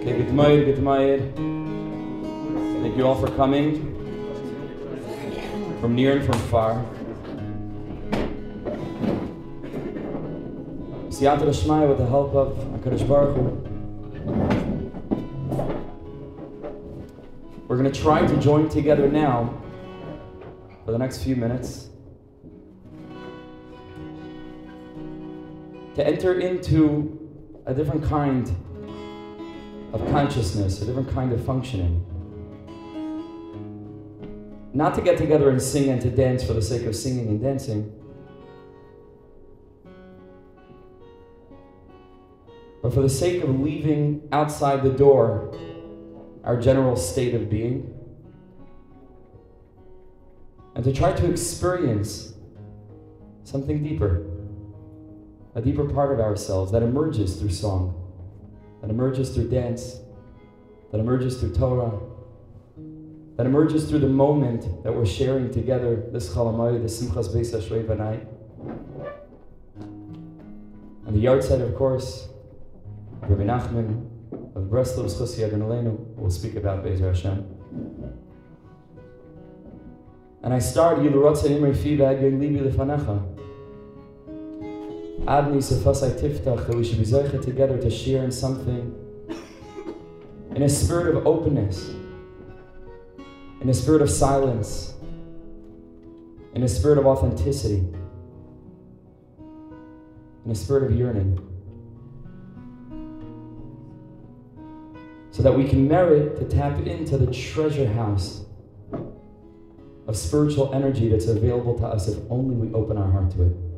Okay, good Mayr. Thank you all for coming from near and from far. Siyata Shmaya with the help of HaKadosh Baruch Hu. We're going to try to join together now for the next few minutes to enter into a different kind of consciousness, a different kind of functioning. Not to get together and sing and to dance for the sake of singing and dancing, but for the sake of leaving outside the door our general state of being and to try to experience something deeper, a deeper part of ourselves that emerges through song, that emerges through dance, that emerges through Torah, that emerges through the moment that we're sharing together this Chalamoy, the Simchas Beis HaShoeva night. On the yahrzeit, of course, Rabbi Nachman of Breslov's Chossi Adonalenu will speak about Bezer Hashem. And I start Yilurotza Imre Fiva Agin Libi Lefanecha. Adni Sefasai Tiftach, that we should be Zeicha together to share in something in a spirit of openness, in a spirit of silence, in a spirit of authenticity, in a spirit of yearning. So that we can merit to tap into the treasure house of spiritual energy that's available to us if only we open our heart to it.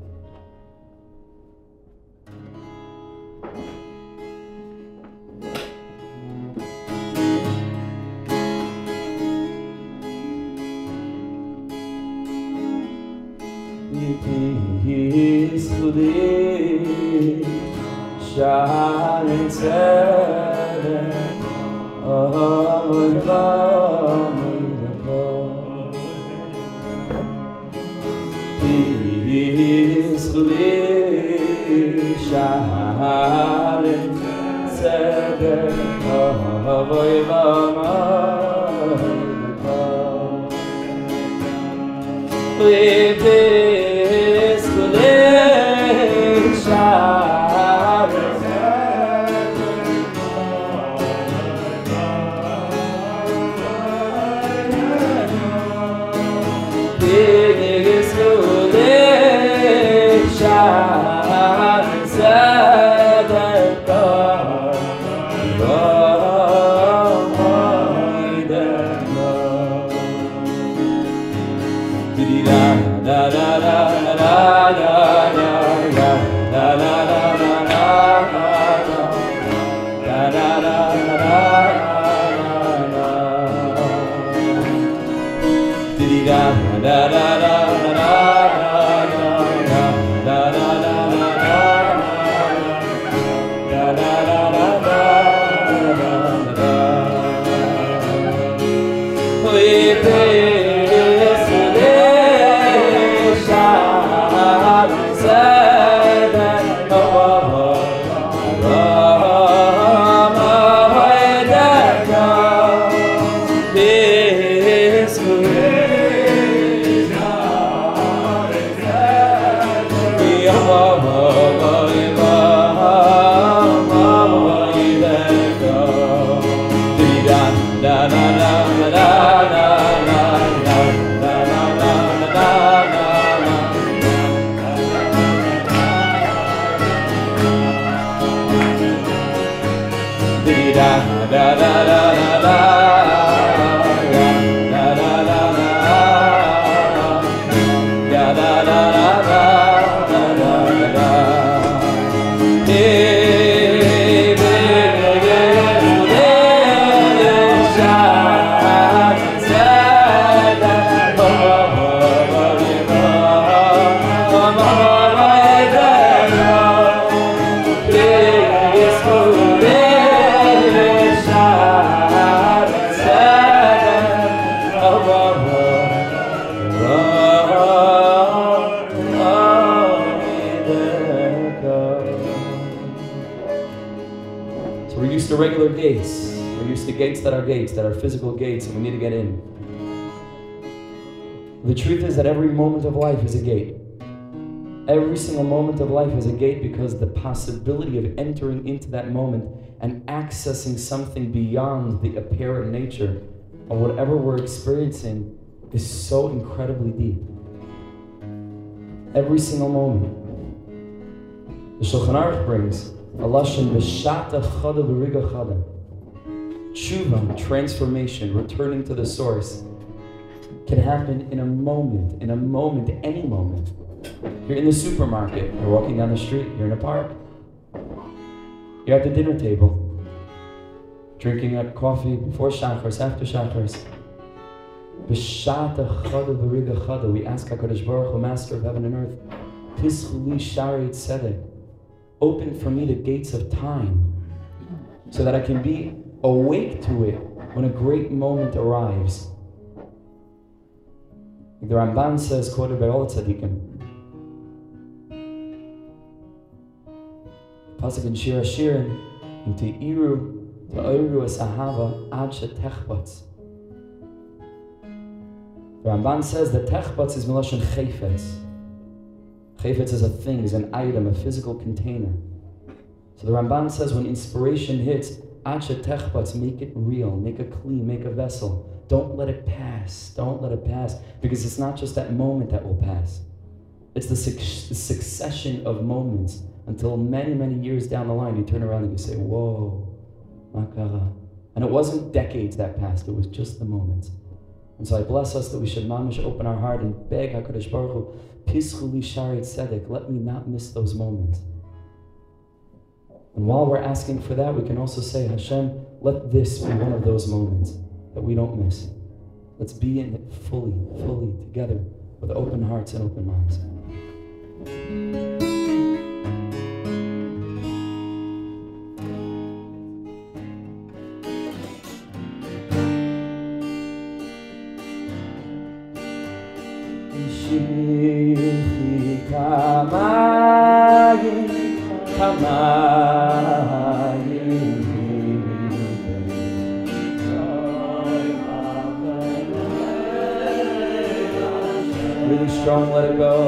Physical gates, and we need to get in. The truth is that every moment of life is a gate. Every single moment of life is a gate because the possibility of entering into that moment and accessing something beyond the apparent nature of whatever we're experiencing is so incredibly deep. Every single moment. The Shulchan Aruch brings a lashon b'shata chada v'riga chada. Tshuva, transformation, returning to the source, can happen in a moment, in a moment, any moment. You're in the supermarket, you're walking down the street, you're in a park. You're at the dinner table, drinking a coffee before Shacharis, after Shacharis. We ask HaKadosh Baruch Hu, Master of Heaven and Earth, Pischuli shari tzedek, open for me the gates of time, so that I can be awake to it when a great moment arrives. The Ramban says, quoted by all the tzaddikim, Pasuk in Shir Hashirim, in Te'iru, Te'iru es ahava ad shetechbatz. The Ramban says that techbatz is Milashon chayfetz. Chayfetz is a thing, is an item, a physical container. So the Ramban says when inspiration hits, ad shetechbatz, make it real, make a clean, make a vessel. Don't let it pass. Don't let it pass. Because it's not just that moment that will pass. It's the, su- succession of moments until many, many years down the line, you turn around and you say, Whoa, makara. And it wasn't decades that passed, it was just the moments. And so I bless us that we should mamish open our heart and beg HaKadosh Baruch Hu, Pischuli Sharit Tzedek, let me not miss those moments. And while we're asking for that, we can also say, Hashem, let this be one of those moments that we don't miss. Let's be in it fully, fully together with open hearts and open minds. Strong,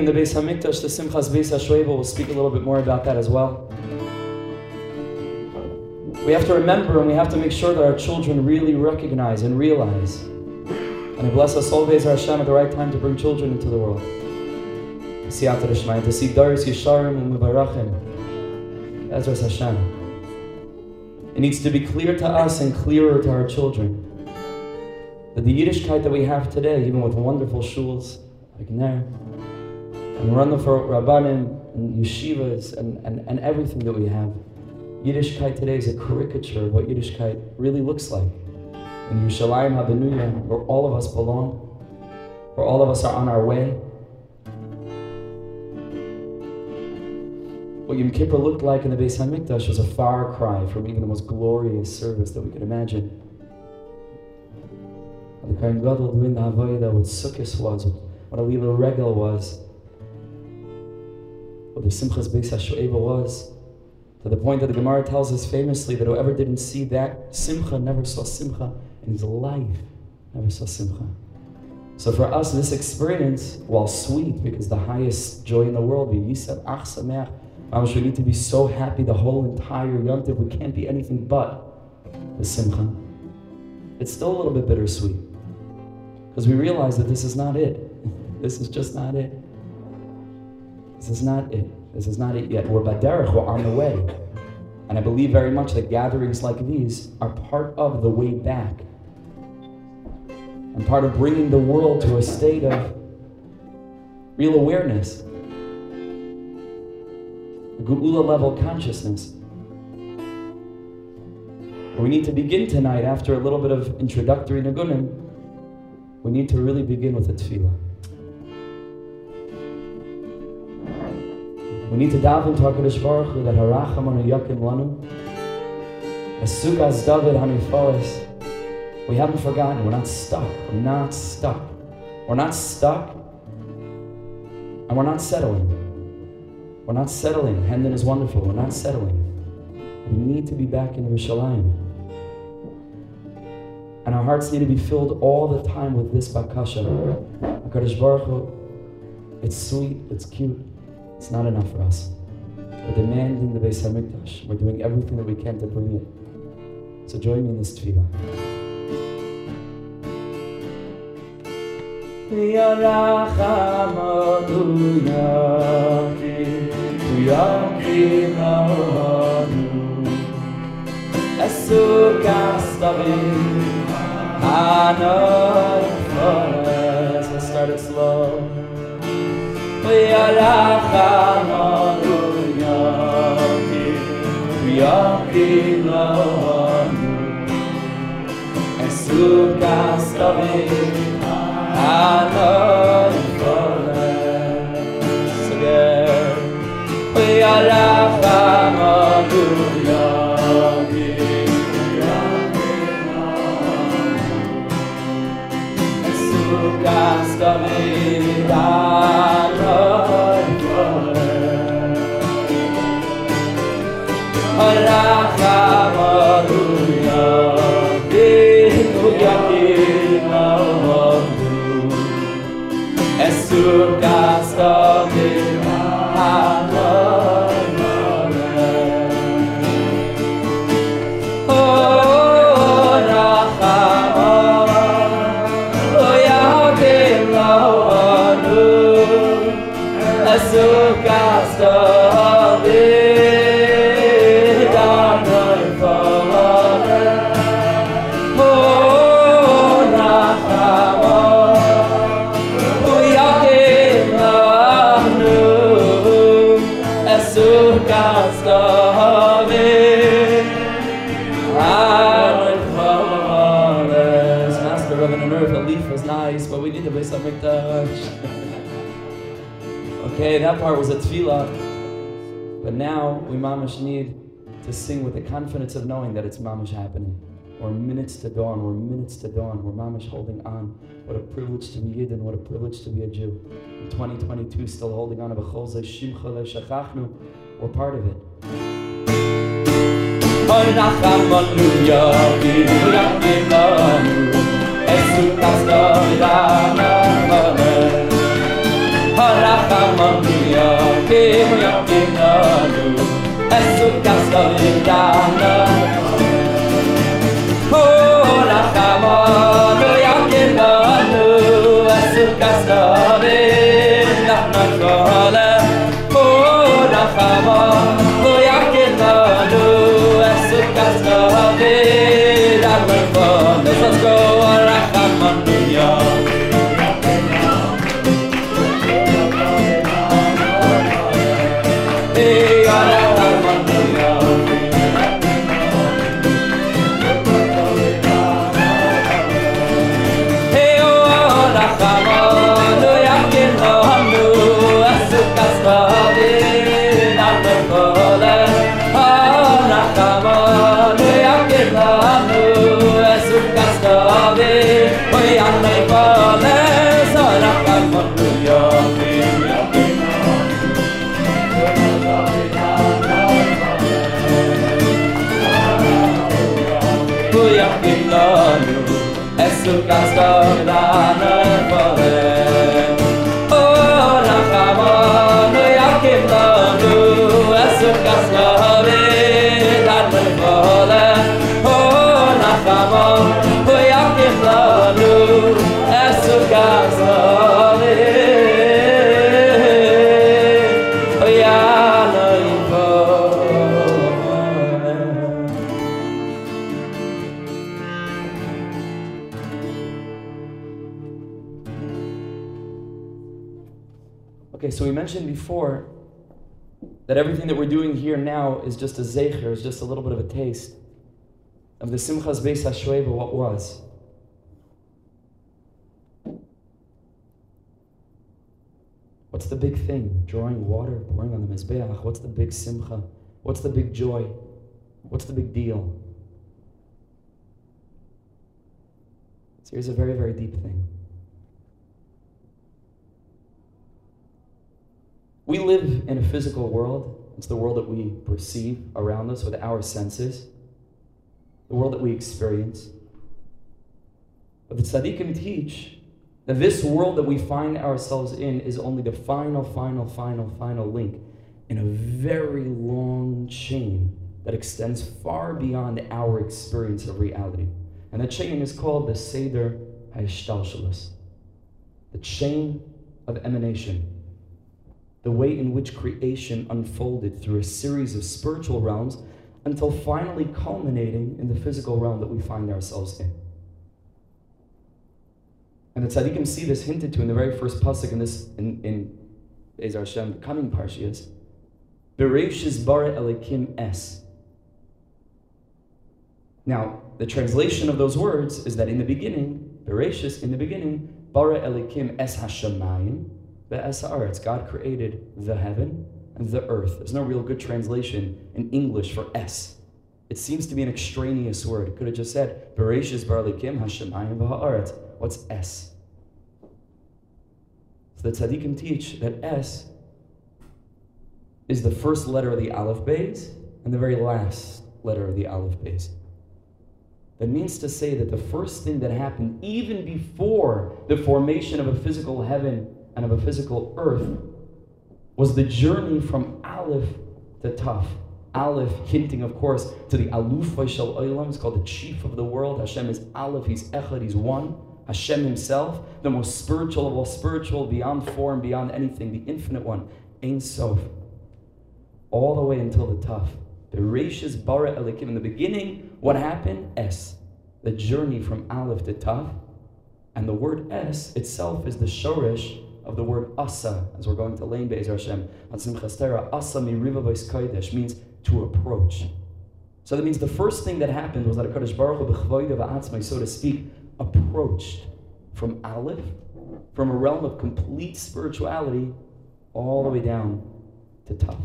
in the Beis Hamikdash, the Simchas Beis HaShoeva, we'll speak a little bit more about that as well. We have to remember and we have to make sure that our children really recognize and realize. And bless us Beis Hashem, at the right time to bring children into the world. To see Daris Yesharim and Mubarachim. Ezra Hashem. It needs to be clear to us and clearer to our children that the Yiddishkeit that we have today, even with wonderful shuls like Ner, and run for Rabbanim and yeshivas and, and, and everything that we have, Yiddishkeit today is a caricature of what Yiddishkeit really looks like. In Yerushalayim HaBenuya, where all of us belong, where all of us are on our way. What Yom Kippur looked like in the Beis HaMikdash was a far cry from even the most glorious service that we could imagine And the Kohen Gadol doing the Avodah, what Sukkot was, what a little Regel was, the Simchas Beis HaShoeva was, to the point that the Gemara tells us famously that whoever didn't see that Simcha never saw Simcha in his life, never saw Simcha. So for us, this experience, while sweet, because the highest joy in the world, Sameach, we need to be so happy the whole entire Yontif, we can't be anything but the Simcha. It's still a little bit bittersweet. Because we realize that this is not it. This is just not it. This is not it. This is not it yet. We're baderech, we're on the way. And I believe very much that gatherings like these are part of the way back. And part of bringing the world to a state of real awareness. A level consciousness. We need to begin tonight after a little bit of introductory niggunim we need to really begin with a tefillah. We need to dive into our HaKadosh Baruch Hu that haracham anu yakim lanu Esukas David Hanifolis. We haven't forgotten. We're not stuck. We're not stuck. We're not stuck. And we're not settling. We're not settling. Hendon is wonderful. We're not settling. We need to be back in Yerushalayim. And our hearts need to be filled all the time with this bakasha. Baruch Hu, it's sweet, it's cute, it's not enough for us. We're demanding the Beis HaMikdash. We're doing everything that we can to bring it. So join me in this tefillah. Heaven and Earth, the leaf that part was a tefillah, now we mamish need to sing with the confidence of knowing that it's mamish happening. We're minutes to dawn, we're minutes to dawn, we're mamish holding on. What a privilege to be Yid and what a privilege to be a Jew. In 2022, still holding on to we're part of it. Esu Oy nachamonu yakim mentioned before that everything that we're doing here now is just a zecher, is just a little bit of a taste of the Simchas Beis HaShoeva, what was. What's the big thing? Drawing water, pouring on the Mizbeach. What's the big simcha? What's the big joy? What's the big deal? So here's a very, very deep thing. We live in a physical world. It's the world that we perceive around us with our senses, the world that we experience. But the tzaddikim teach that this world that we find ourselves in is only the final, final, final, final link in a very long chain that extends far beyond our experience of reality. And that chain is called the Seder HaShtalshalos, the chain of emanation, the way in which creation unfolded through a series of spiritual realms until finally culminating in the physical realm that we find ourselves in. And the tzaddikim see this hinted to in the very first pasuk in this in in Ezra Hashem, the coming parshias. Bereshis bara elikim es. Now, the translation of those words is that in the beginning, Bereshis, in the beginning, bara elikim es hashamayim ve'es haaretz. God created the heaven and the earth. There's no real good translation in English for S. It seems to be an extraneous word. It could have just said Bereshis bara elikim hashamayim ve'haaretz. What's S? So the tzaddikim teach that S is the first letter of the Aleph Beis and the very last letter of the Aleph Beis. That means to say that the first thing that happened, even before the formation of a physical heaven and of a physical earth, was the journey from Aleph to Taf. Aleph, hinting, of course, to the Aluf Shel Olam, it's called the chief of the world. Hashem is Aleph, he's Echad, he's one. Hashem Himself, the most spiritual of all spiritual, beyond form, beyond anything, the infinite one, Ein Sof, all the way until the Taf. The Rashis Bara Elikim. In the beginning, what happened? S. The journey from Aleph to Taf. And the word S itself is the Shorish of the word Asa, as we're going to Lane Be'ez Hashem. On Simchas Torah, Asa Miriva Kodesh means to approach. So that means the first thing that happened was that a Kadosh Baruch Hu, so to speak, approached from Aleph, from a realm of complete spirituality, all the way down to Taf.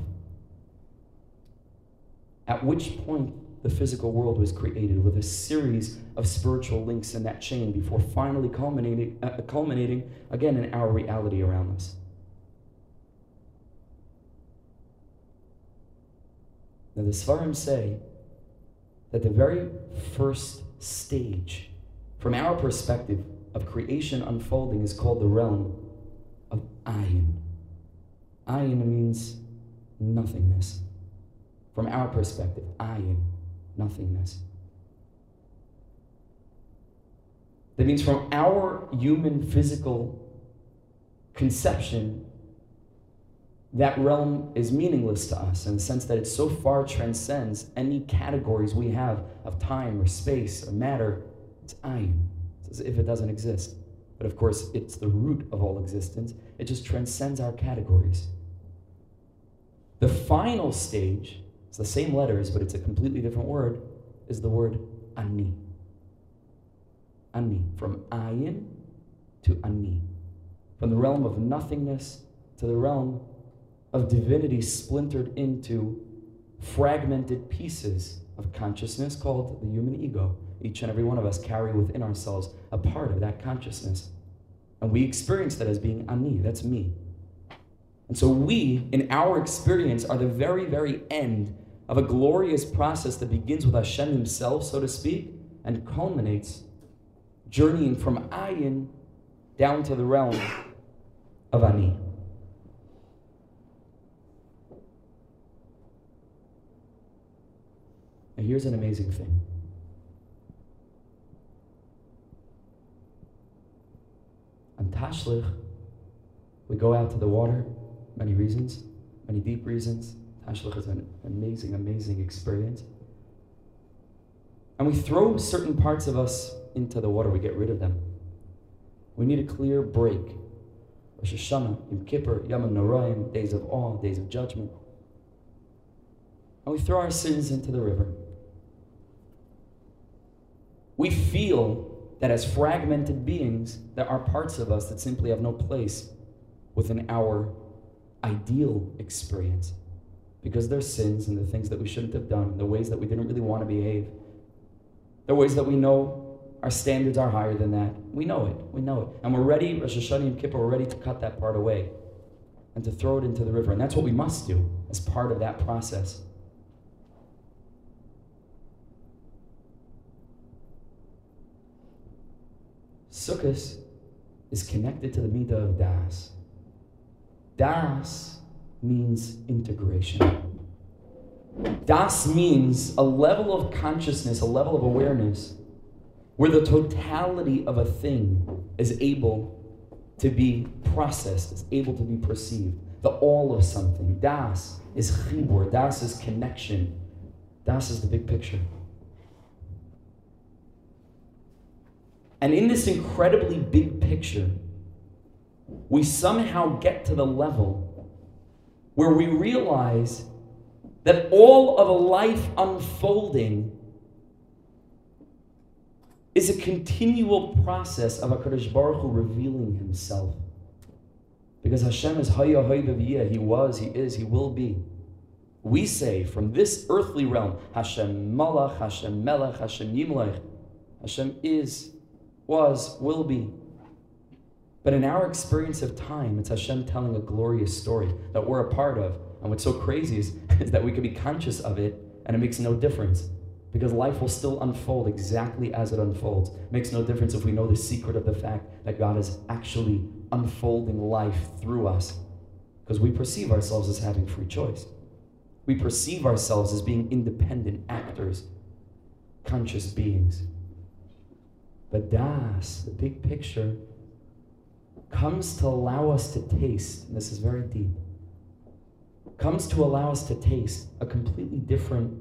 At which point the physical world was created with a series of spiritual links in that chain before finally culminating, uh, culminating again in our reality around us. Now, the Svarim say that the very first stage from our perspective of creation unfolding is called the realm of ayin. Ayin means nothingness. From our perspective, ayin, nothingness. That means from our human physical conception, that realm is meaningless to us in the sense that it so far transcends any categories we have of time or space or matter it's ayin. It's as if it doesn't exist. But of course, it's the root of all existence. It just transcends our categories. The final stage, it's the same letters, but it's a completely different word, is the word ani. Ani, from ayin to ani. From the realm of nothingness to the realm of divinity splintered into fragmented pieces of consciousness called the human ego. Each and every one of us carry within ourselves a part of that consciousness. And we experience that as being ani, that's me. And so we, in our experience, are the very, very end of a glorious process that begins with Hashem Himself, so to speak, and culminates journeying from ayin down to the realm of ani. Now, here's an amazing thing. On Tashlich, we go out to the water, many reasons, many deep reasons. Tashlich is an amazing, amazing experience. And we throw certain parts of us into the water, we get rid of them. We need a clear break. Rosh Hashanah, Yom Kippur, Yom Noraim, days of awe, days of judgment. And we throw our sins into the river. We feel that as fragmented beings, there are parts of us that simply have no place within our ideal experience because there's sins and the things that we shouldn't have done, the ways that we didn't really want to behave, the ways that we know Our standards are higher than that. We know it. We know it. And we're ready, Rosh Hashanah and Kippur, we're ready to cut that part away and to throw it into the river. And that's what we must do as part of that process. Sukkot is connected to the Midah of Das. Das means integration. Das means a level of consciousness, a level of awareness, where the totality of a thing is able to be processed, is able to be perceived. The all of something. Das is chibur, das is connection. Das is the big picture. And in this incredibly big picture, we somehow get to the level where we realize that all of a life unfolding is a continual process of HaKadosh Baruch Hu revealing himself. Because Hashem is Haya Hayaviyah, He was, He is, He will be. We say from this earthly realm, Hashem Malach, Hashem Melech, Hashem Yimlech. Hashem is, was, will be. But in our experience of time, it's Hashem telling a glorious story that we're a part of. And what's so crazy is, is that we can be conscious of it and it makes no difference. Because life will still unfold exactly as it unfolds. It makes no difference if we know the secret of the fact that God is actually unfolding life through us. Because we perceive ourselves as having free choice. We perceive ourselves as being independent actors, conscious beings. But Das, the big picture, comes to allow us to taste, and this is very deep, comes to allow us to taste a completely different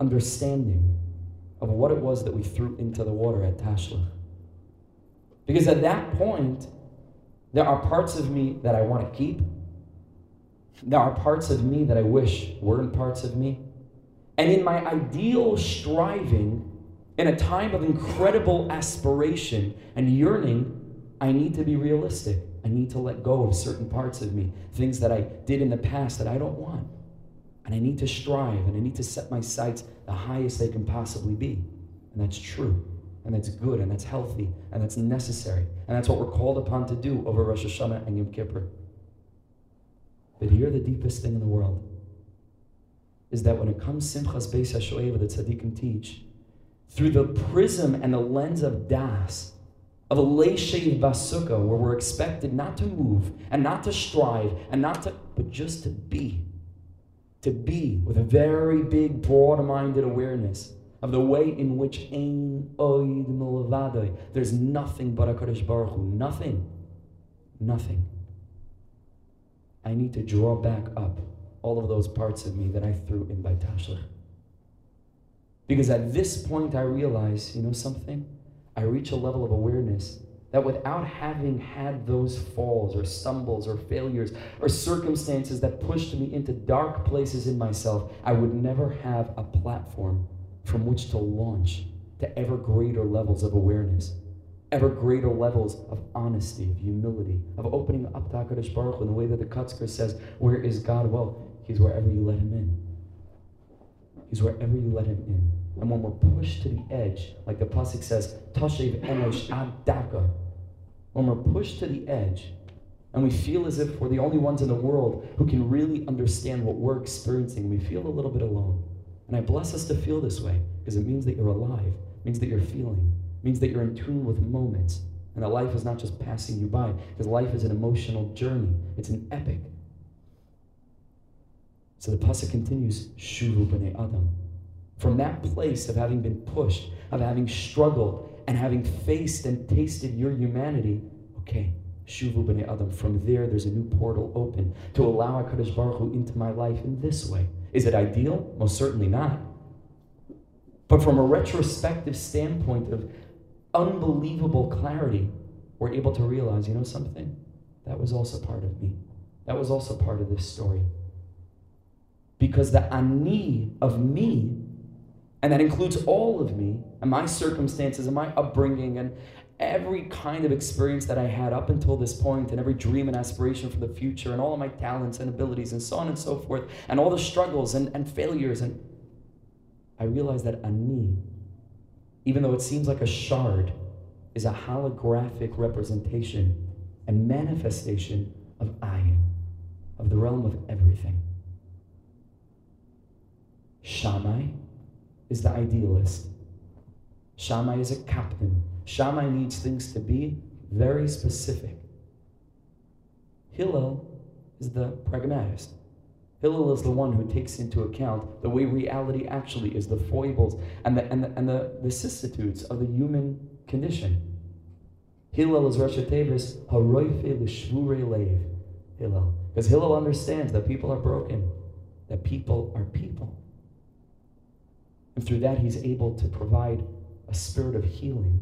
understanding of what it was that we threw into the water at Tashlich. Because at that point, there are parts of me that I want to keep. There are parts of me that I wish weren't parts of me. And in my ideal striving, in a time of incredible aspiration and yearning, I need to be realistic. I need to let go of certain parts of me, things that I did in the past that I don't want. And I need to strive and I need to set my sights the highest they can possibly be. And that's true. And that's good and that's healthy and that's necessary. And that's what we're called upon to do over Rosh Hashanah and Yom Kippur. But here, the deepest thing in the world is that when it comes Simchas Beis HaShoeva, the tzaddikim teach, through the prism and the lens of Das, of a Leishev Basuka, where we're expected not to move and not to strive and not to, but just to be. To be with a very big, broad minded awareness of the way in which Ein Oid Milavadoi, there's nothing but a Kadosh Baruch Hu, nothing, nothing. I need to draw back up all of those parts of me that I threw in by Tashlich. Because at this point, I realize, you know something? I reach a level of awareness that without having had those falls or stumbles or failures or circumstances that pushed me into dark places in myself, I would never have a platform from which to launch to ever greater levels of awareness, ever greater levels of honesty, of humility, of opening up to HaKadosh Baruch in the way that the Kotzker says, Where is God? Well, He's wherever you let Him in. He's wherever you let Him in. And when we're pushed to the edge, like the pasuk says, "Tashev enosh ad daka," when we're pushed to the edge, and we feel as if we're the only ones in the world who can really understand what we're experiencing, we feel a little bit alone. And I bless us to feel this way because it means that you're alive, it means that you're feeling, it means that you're in tune with moments, and that life is not just passing you by, because life is an emotional journey. It's an epic. So the pasuk continues, "Shuvu b'nei Adam." From that place of having been pushed, of having struggled, and having faced and tasted your humanity, okay, Shuvu b'nei Adam. From there, there's a new portal open to allow HaKadosh Baruch Hu into my life in this way. Is it ideal? Most certainly not. But from a retrospective standpoint of unbelievable clarity, we're able to realize, you know something? That was also part of me. That was also part of this story. Because the ani of me and that includes all of me and my circumstances and my upbringing and every kind of experience that I had up until this point and every dream and aspiration for the future and all of my talents and abilities and so on and so forth and all the struggles and, and failures. And I realized that Ani even though it seems like a shard, is a holographic representation and manifestation of Ayin, of the realm of everything. Shammai is the idealist. Shammai is a kapdan. Shammai needs things to be very specific. Hillel is the pragmatist. Hillel is the one who takes into account the way reality actually is, the foibles and the, and the, and the vicissitudes of the human condition. Hillel is Rosh Tevis, Haroife l'shvure lev. Hillel. Because Hillel understands that people are broken, that people are people. And through that, he's able to provide a spirit of healing.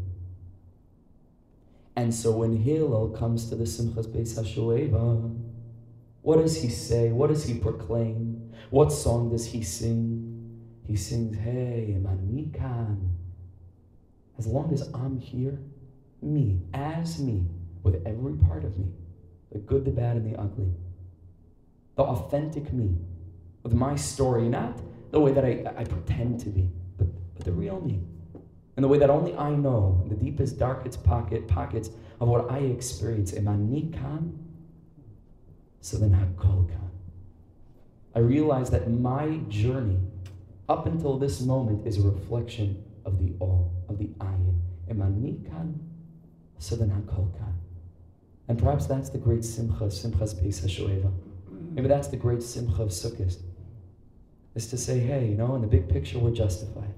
And so when Hillel comes to the Simchas Beis HaShoeva, what does he say? What does he proclaim? What song does he sing? He sings, Hey, Manikan. As long as I'm here, me, as me, with every part of me, the good, the bad, and the ugly, the authentic me, with my story, not the way that I, I pretend to be, but, but the real me. And the way that only I know, the deepest, darkest pocket, pockets of what I experience. Emanikan, so then Hakolkan. I realize that my journey up until this moment is a reflection of the all, of the ayin. Emanikan, so then Hakolkan. And perhaps that's the great simcha, simchas beis. Maybe that's the great simcha of Sukkot is to say, hey, you know, in the big picture, we're justified.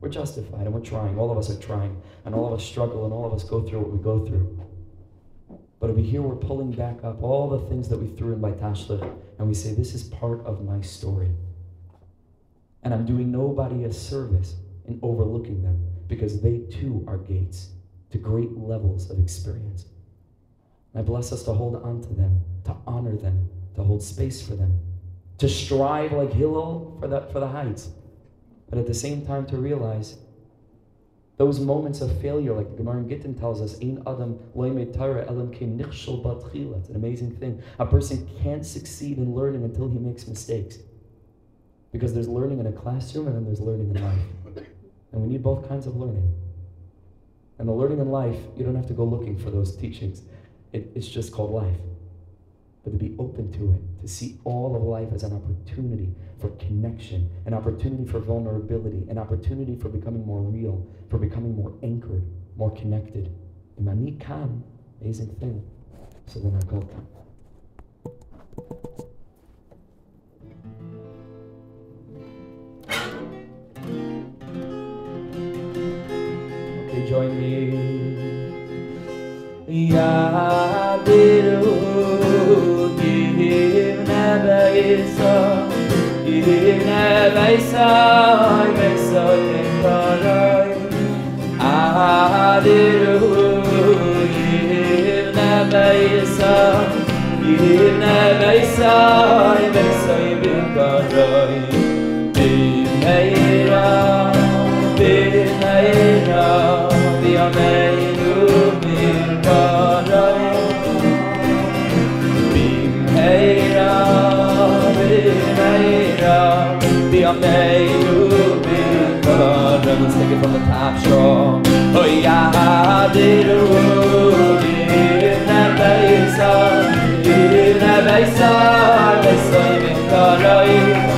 We're justified and we're trying. All of us are trying. And all of us struggle and all of us go through what we go through. But over here, we're pulling back up all the things that we threw in by Tashlich, and we say, this is part of my story. And I'm doing nobody a service in overlooking them because they too are gates to great levels of experience. And I bless us to hold on to them, to honor them, to hold space for them to strive like Hillel for the, for the heights, but at the same time to realize those moments of failure, like the Gemara in Gittin tells us, Ein Adam elam It's an amazing thing. A person can't succeed in learning until he makes mistakes. Because there's learning in a classroom and then there's learning in life. And we need both kinds of learning. And the learning in life, you don't have to go looking for those teachings. It, it's just called life but to be open to it, to see all of life as an opportunity for connection, an opportunity for vulnerability, an opportunity for becoming more real, for becoming more anchored, more connected. Imani kan, amazing thing. So then I go Okay, join me. Yadiru. Isa Yine Veysay Veysay Karay Adiru Yine Veysay Yine Veysay Veysay Karay Bimeyra Bimeyra Bimeyra Bimeyra Let's take it from the top strong. Oh yeah, did a in that place, uh, in that place, uh, I saw Yahrzeit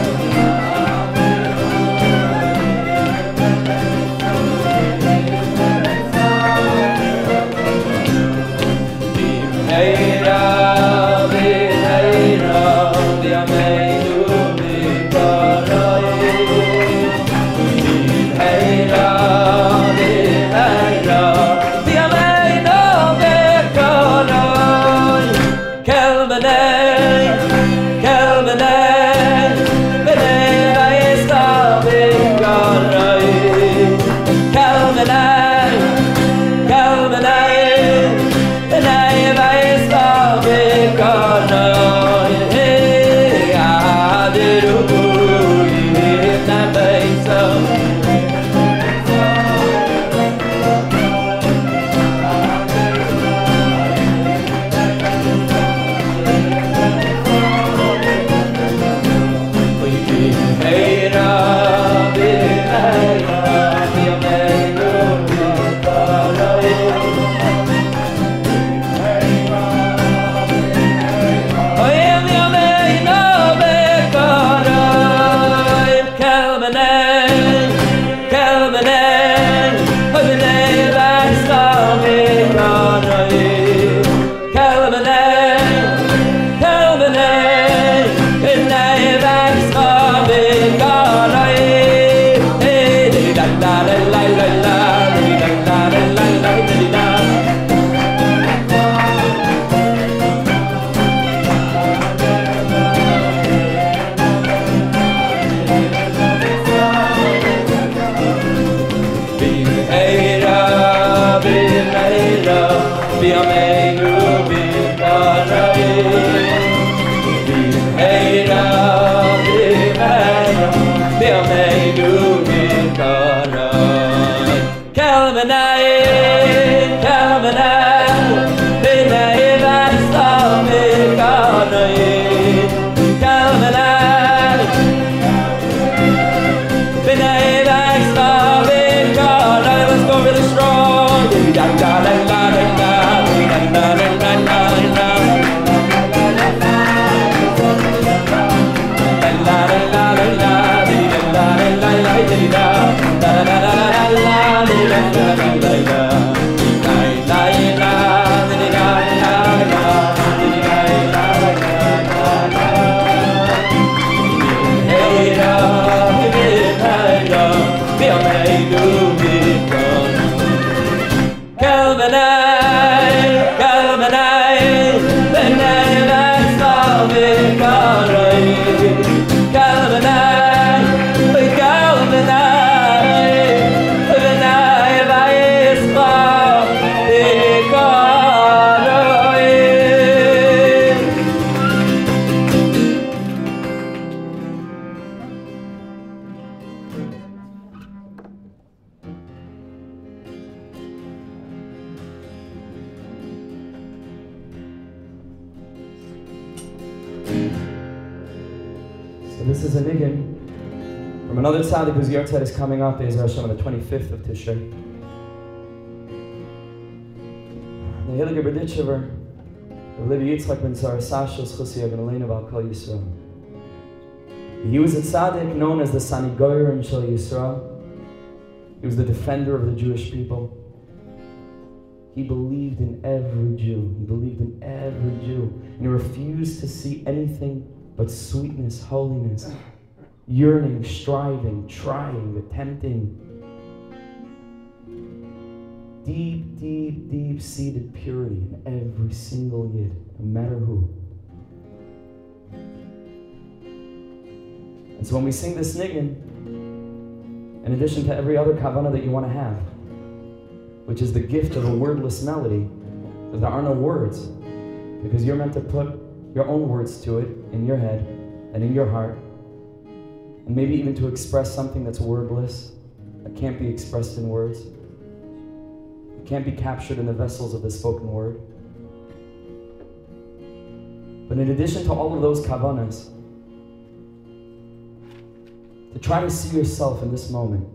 is coming up, Be'ez Hashem, on the 25th of Tishrei. The Heilige Berditchever, Rabbi Yitzchak ben Sarasashos Chusi Agan Val Kol Yisrael. He was a tzaddik known as the Sanigoyer Shal Yisrael. He was the defender of the Jewish people. He believed in every Jew. He believed in every Jew. And he refused to see anything but sweetness, holiness, yearning, striving, trying, attempting. Deep, deep, deep seated purity in every single yid, no matter who. And so when we sing this niggin, in addition to every other kavana that you want to have, which is the gift of a wordless melody, because there are no words, because you're meant to put your own words to it in your head and in your heart and maybe even to express something that's wordless, that can't be expressed in words, it can't be captured in the vessels of the spoken word. But in addition to all of those kavanas, to try to see yourself in this moment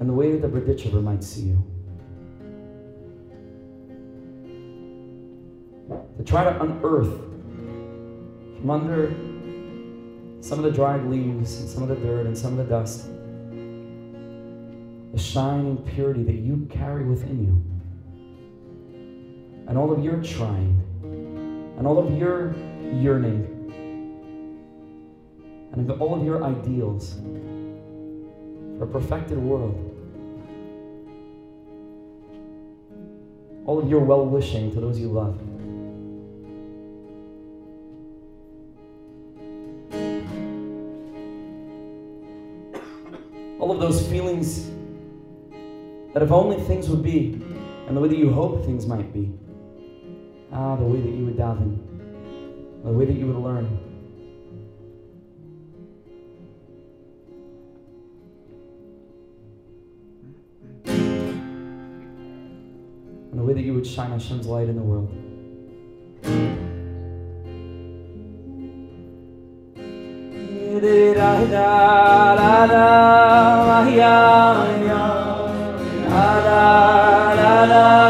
and the way that the Berditchever might see you. To try to unearth from under some of the dried leaves and some of the dirt and some of the dust, the shining purity that you carry within you. And all of your trying, and all of your yearning, and all of your ideals for a perfected world. All of your well wishing to those you love. All of those feelings that if only things would be and the way that you hope things might be. Ah, the way that you would daven, the way that you would learn. And the way that you would shine Hashem's light in the world. da da da da da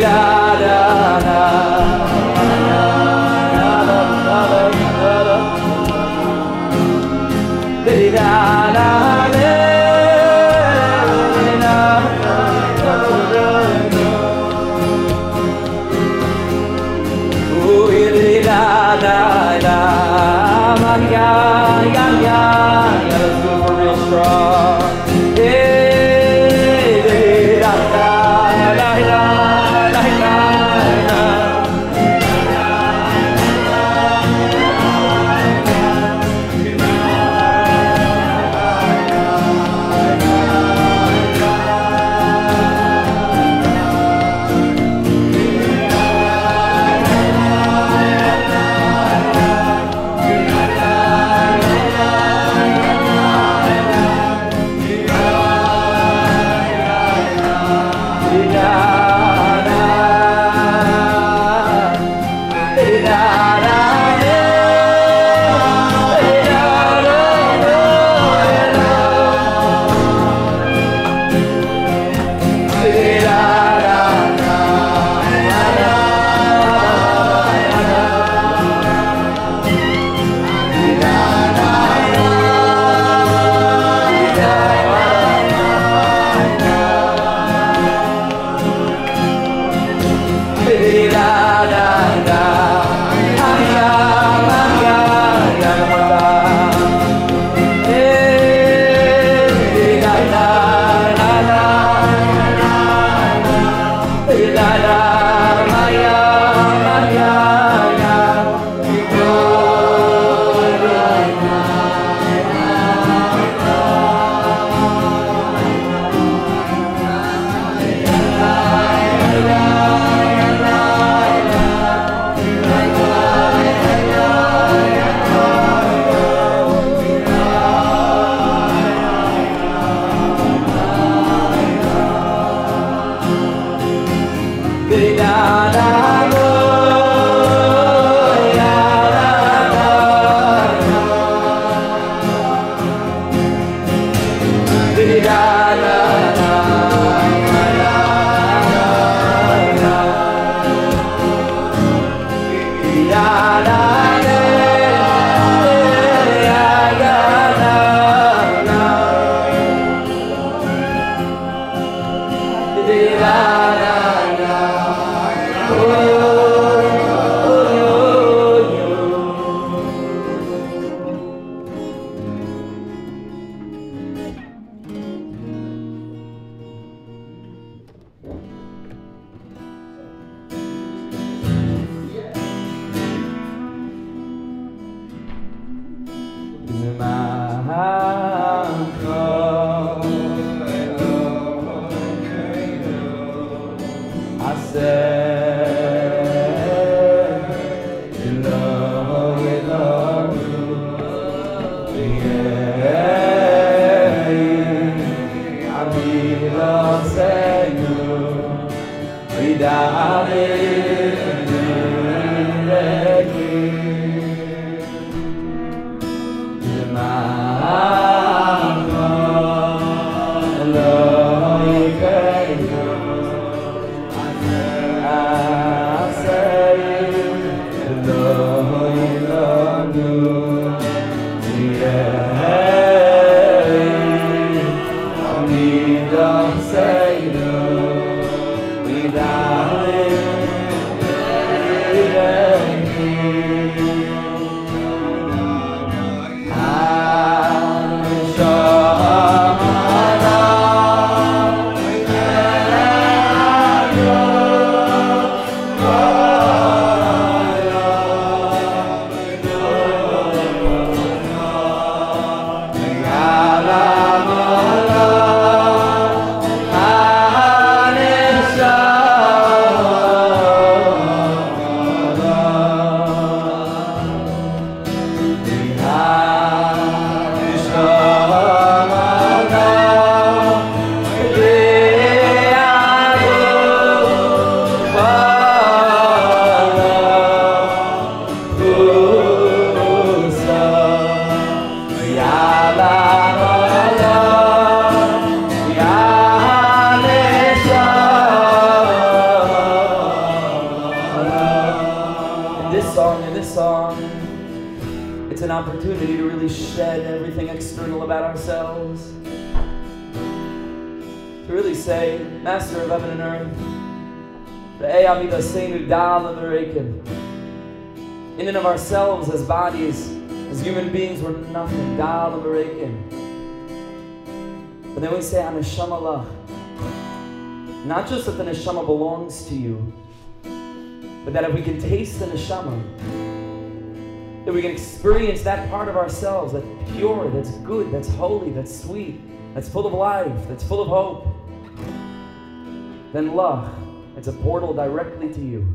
Yahweh, we can taste the neshama, that we can experience that part of ourselves that's pure, that's good, that's holy, that's sweet, that's full of life, that's full of hope, then love, it's a portal directly to you.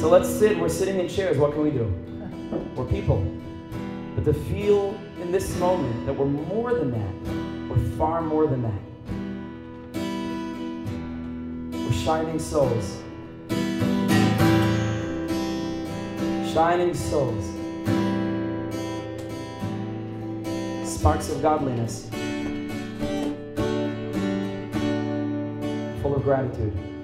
So let's sit, we're sitting in chairs, what can we do? We're people. But to feel in this moment that we're more than that, we're far more than that. Shining souls. shining souls, sparks of godliness, full of gratitude.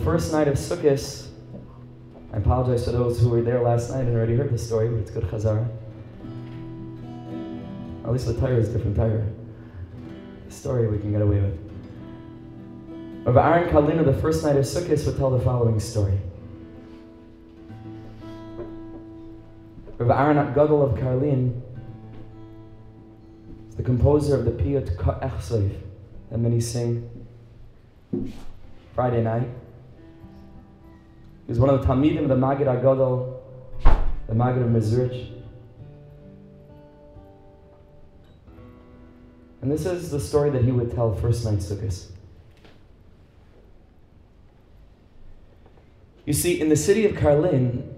First night of Sukkot I apologize to those who were there last night and already heard the story. It's good chazara. At least the tire is different. Tire. Story we can get away with. Rav Aaron Kalina, the first night of Sukkot, would tell the following story. Rav Aaron Gadol of Karlin the composer of the Piyut Ka'echsev that many sing Friday night. He was one of the Talmidim of the Magid Agadol, the Magid of Mezrich. And this is the story that he would tell first night Sukkot. You see, in the city of Karlin,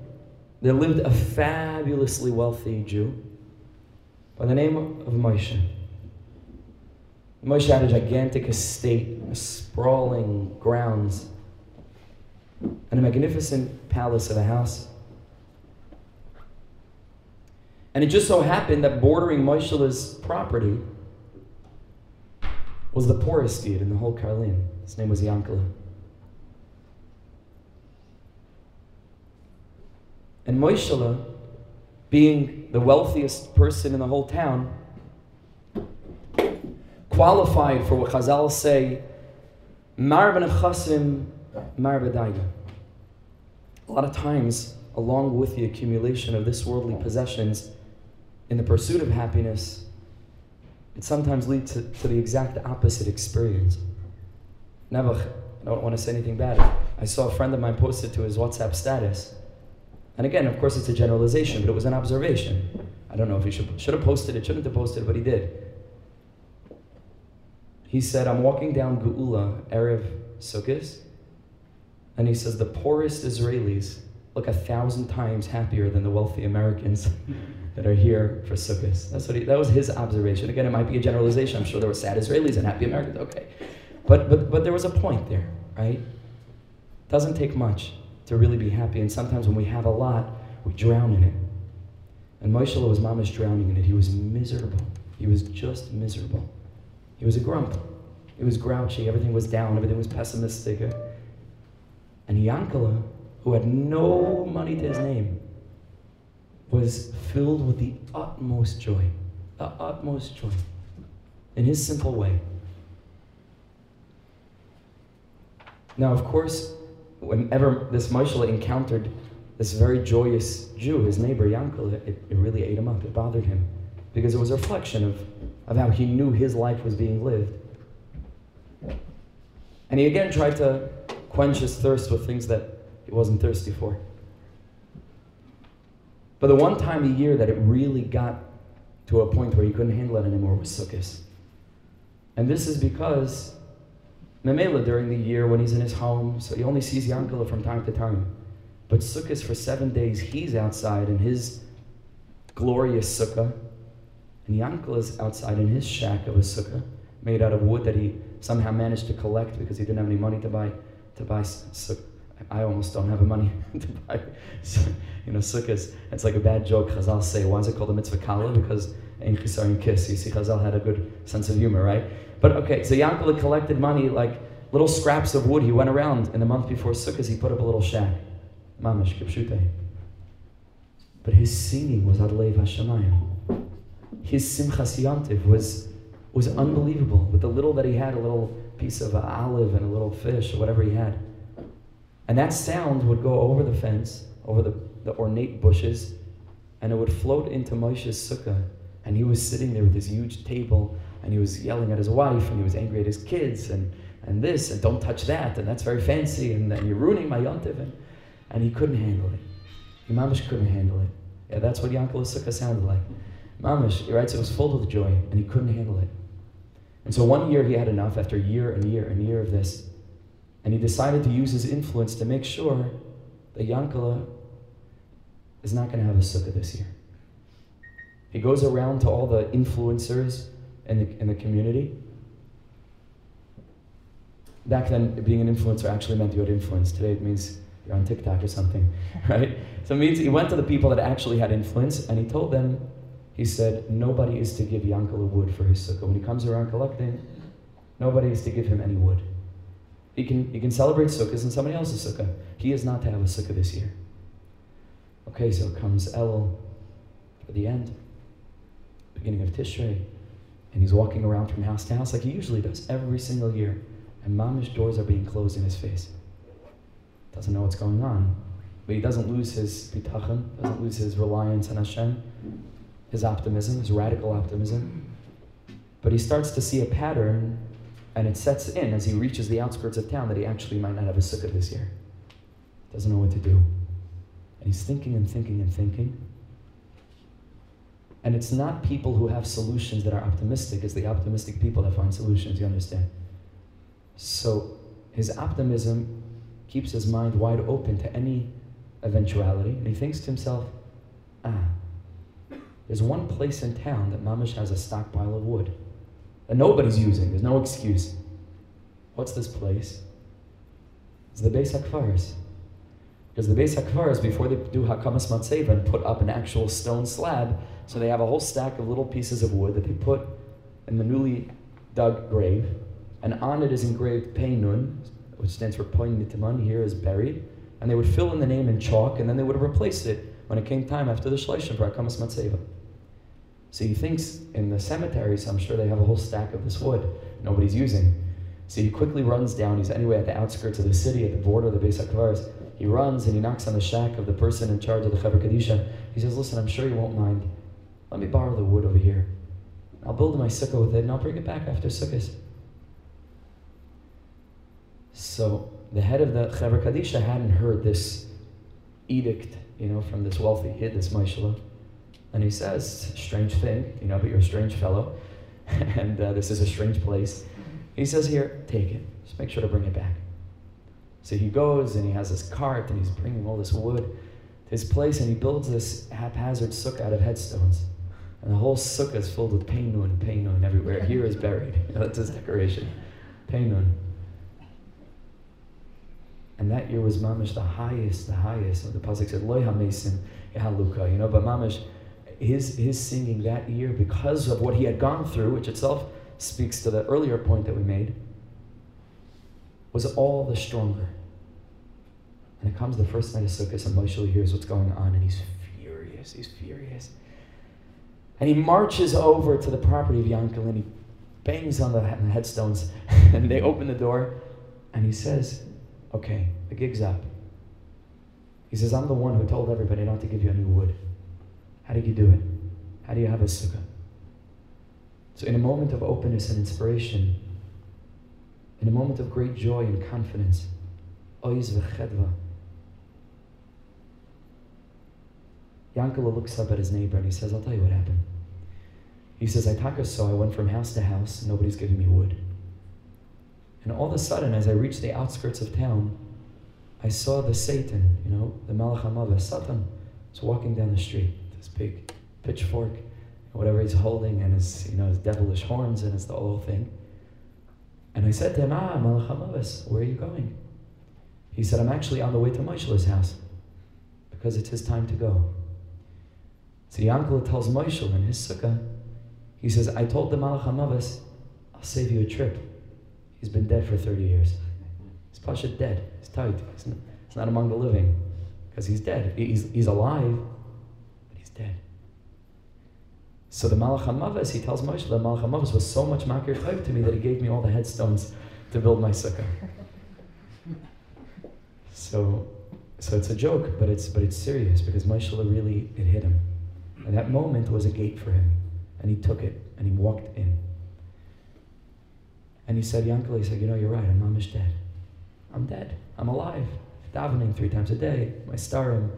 there lived a fabulously wealthy Jew by the name of Moshe. Moshe had a gigantic estate, sprawling grounds, and a magnificent palace of a house. And it just so happened that bordering Moshe's property was the poorest dude in the whole Karlin. His name was Yankala. And Moishela, being the wealthiest person in the whole town, qualified for what Chazal say, Mar chasim, mar A lot of times, along with the accumulation of this worldly possessions, in the pursuit of happiness, it sometimes leads to, to the exact opposite experience. Nebuch, I don't want to say anything bad. I saw a friend of mine posted to his WhatsApp status. And again, of course, it's a generalization, but it was an observation. I don't know if he should, should have posted it, shouldn't have posted it, but he did. He said, I'm walking down Geula, Erev Sukkot, and he says, the poorest Israelis look a thousand times happier than the wealthy Americans that are here for Sukkot. That's what he, that was his observation. Again, it might be a generalization. I'm sure there were sad Israelis and happy Americans. Okay. But, but, but there was a point there, right? It doesn't take much to really be happy. And sometimes when we have a lot, we drown in it. And Moshe was mamish drowning in it. He was miserable. He was just miserable. He was a grump. He was grouchy. Everything was down. Everything was pessimistic. And Yankala, who had no money to his name, was filled with the utmost joy. The utmost joy. In his simple way. Now, of course, whenever this Moshe encountered this very joyous Jew, his neighbor Yankel, it, it really ate him up. It bothered him because it was a reflection of of how he knew his life was being lived. And he again tried to quench his thirst with things that he wasn't thirsty for. But the one time a year that it really got to a point where he couldn't handle it anymore was Sukkot. And this is because Memela during the year when he's in his home, so he only sees Yankala from time to time. But Sukkot for seven days, he's outside in his glorious sukkah, and Yankel is outside in his shack of a sukkah, made out of wood that he somehow managed to collect because he didn't have any money to buy to buy sukkah. I almost don't have the money to buy, you know, sukkahs. It's like a bad joke. Chazal say, why is it called a mitzvah kala? Because in chisarim kiss. You see, Chazal had a good sense of humor, right? But okay, so had collected money, like little scraps of wood. He went around in the month before sukkahs. He put up a little shack, mamish kipshute. But his singing was Adlev Hashemayim his Simchas Yantiv was, was unbelievable. With the little that he had, a little piece of uh, olive and a little fish or whatever he had. And that sound would go over the fence, over the, the ornate bushes, and it would float into Moshe's sukkah. And he was sitting there with his huge table, and he was yelling at his wife, and he was angry at his kids, and, and this, and don't touch that, and that's very fancy, and, and you're ruining my yontiv. And, and he couldn't handle it. Imamish couldn't handle it. Yeah, that's what Yankel's sukkah sounded like. Mamish, he writes, it was filled with joy, and he couldn't handle it. And so one year he had enough after year and year and year of this. And he decided to use his influence to make sure that Yankala is not going to have a sukkah this year. He goes around to all the influencers in the, in the community. Back then, being an influencer actually meant you had influence. Today it means you're on TikTok or something, right? So it means he went to the people that actually had influence and he told them, he said, nobody is to give Yankel wood for his sukkah. When he comes around collecting, nobody is to give him any wood. He can, he can celebrate sukkahs in somebody else's sukkah. He is not to have a sukkah this year. Okay, so comes El at the end, beginning of Tishrei, and he's walking around from house to house like he usually does every single year, and mamish doors are being closed in his face. Doesn't know what's going on, but he doesn't lose his bitachon, doesn't lose his reliance on Hashem his optimism, his radical optimism. But he starts to see a pattern, and it sets in as he reaches the outskirts of town that he actually might not have a sukkah this year. Doesn't know what to do. And he's thinking and thinking and thinking. And it's not people who have solutions that are optimistic, it's the optimistic people that find solutions, you understand? So his optimism keeps his mind wide open to any eventuality, and he thinks to himself, ah, there's one place in town that Mamish has a stockpile of wood that nobody's using, there's no excuse. What's this place? It's the Beis HaKvaris. Because the Beis HaKvaris, before they do Hakamas and put up an actual stone slab, so they have a whole stack of little pieces of wood that they put in the newly dug grave, and on it is engraved Peinun, which stands for Poin Nitiman, here is buried, and they would fill in the name in chalk, and then they would replace it when it came time after the Shleishim for Hakamas Matseva. So he thinks in the cemeteries, I'm sure they have a whole stack of this wood nobody's using. So he quickly runs down. He's anyway at the outskirts of the city, at the border of the Beis HaKvaris. He runs and he knocks on the shack of the person in charge of the Chevra Kadisha. He says, Listen, I'm sure you won't mind. Let me borrow the wood over here. I'll build my sukkah with it and I'll bring it back after sukkahs. So the head of the Chevra Kadisha hadn't heard this edict, you know, from this wealthy kid, this Maishala. And he says, strange thing, you know, but you're a strange fellow, and uh, this is a strange place. He says, here, take it. Just make sure to bring it back. So he goes and he has his cart and he's bringing all this wood to his place and he builds this haphazard sukkah out of headstones. And the whole sukkah is filled with painun, painun everywhere. Here is buried. You know, that's his decoration. Painun. And that year was mamish the highest, the highest. The pasuk said, "Loy hamesim haluka." You know, but mamish his, his singing that year, because of what he had gone through, which itself speaks to the earlier point that we made, was all the stronger. And it comes the first night of Sukkot, and Moshe hears what's going on, and he's furious. He's furious. And he marches over to the property of Yankel, and he bangs on the headstones, and they open the door, and he says, Okay, the gig's up. He says, I'm the one who told everybody not to give you any wood. How did you do it? How do you have a sukkah? So, in a moment of openness and inspiration, in a moment of great joy and confidence, Yankala looks up at his neighbor and he says, I'll tell you what happened. He says, I taka so I went from house to house, nobody's giving me wood. And all of a sudden, as I reached the outskirts of town, I saw the Satan, you know, the Malach HaMavah, Satan, was walking down the street this big pitchfork, whatever he's holding, and his, you know, his devilish horns, and it's the whole thing. And I said to him, Ah, Malach where are you going? He said, I'm actually on the way to Moshe's house because it's his time to go. So Yankala tells Moshe in his sukkah, he says, I told the Malach I'll save you a trip. He's been dead for 30 years. He's Pasha dead. He's tight. He's not, he's not among the living because he's dead. He's, he's alive, dead. So the Malach HaMavas, he tells Moshe, the Malach HaMavas was so much makir type to me that he gave me all the headstones to build my sukkah. So, so it's a joke, but it's but it's serious because Moshe really it hit him, and that moment was a gate for him, and he took it and he walked in. And he said, Yankel, he said, you know, you're right. I'm mamish dead. I'm dead. I'm alive. Davening three times a day. My starim.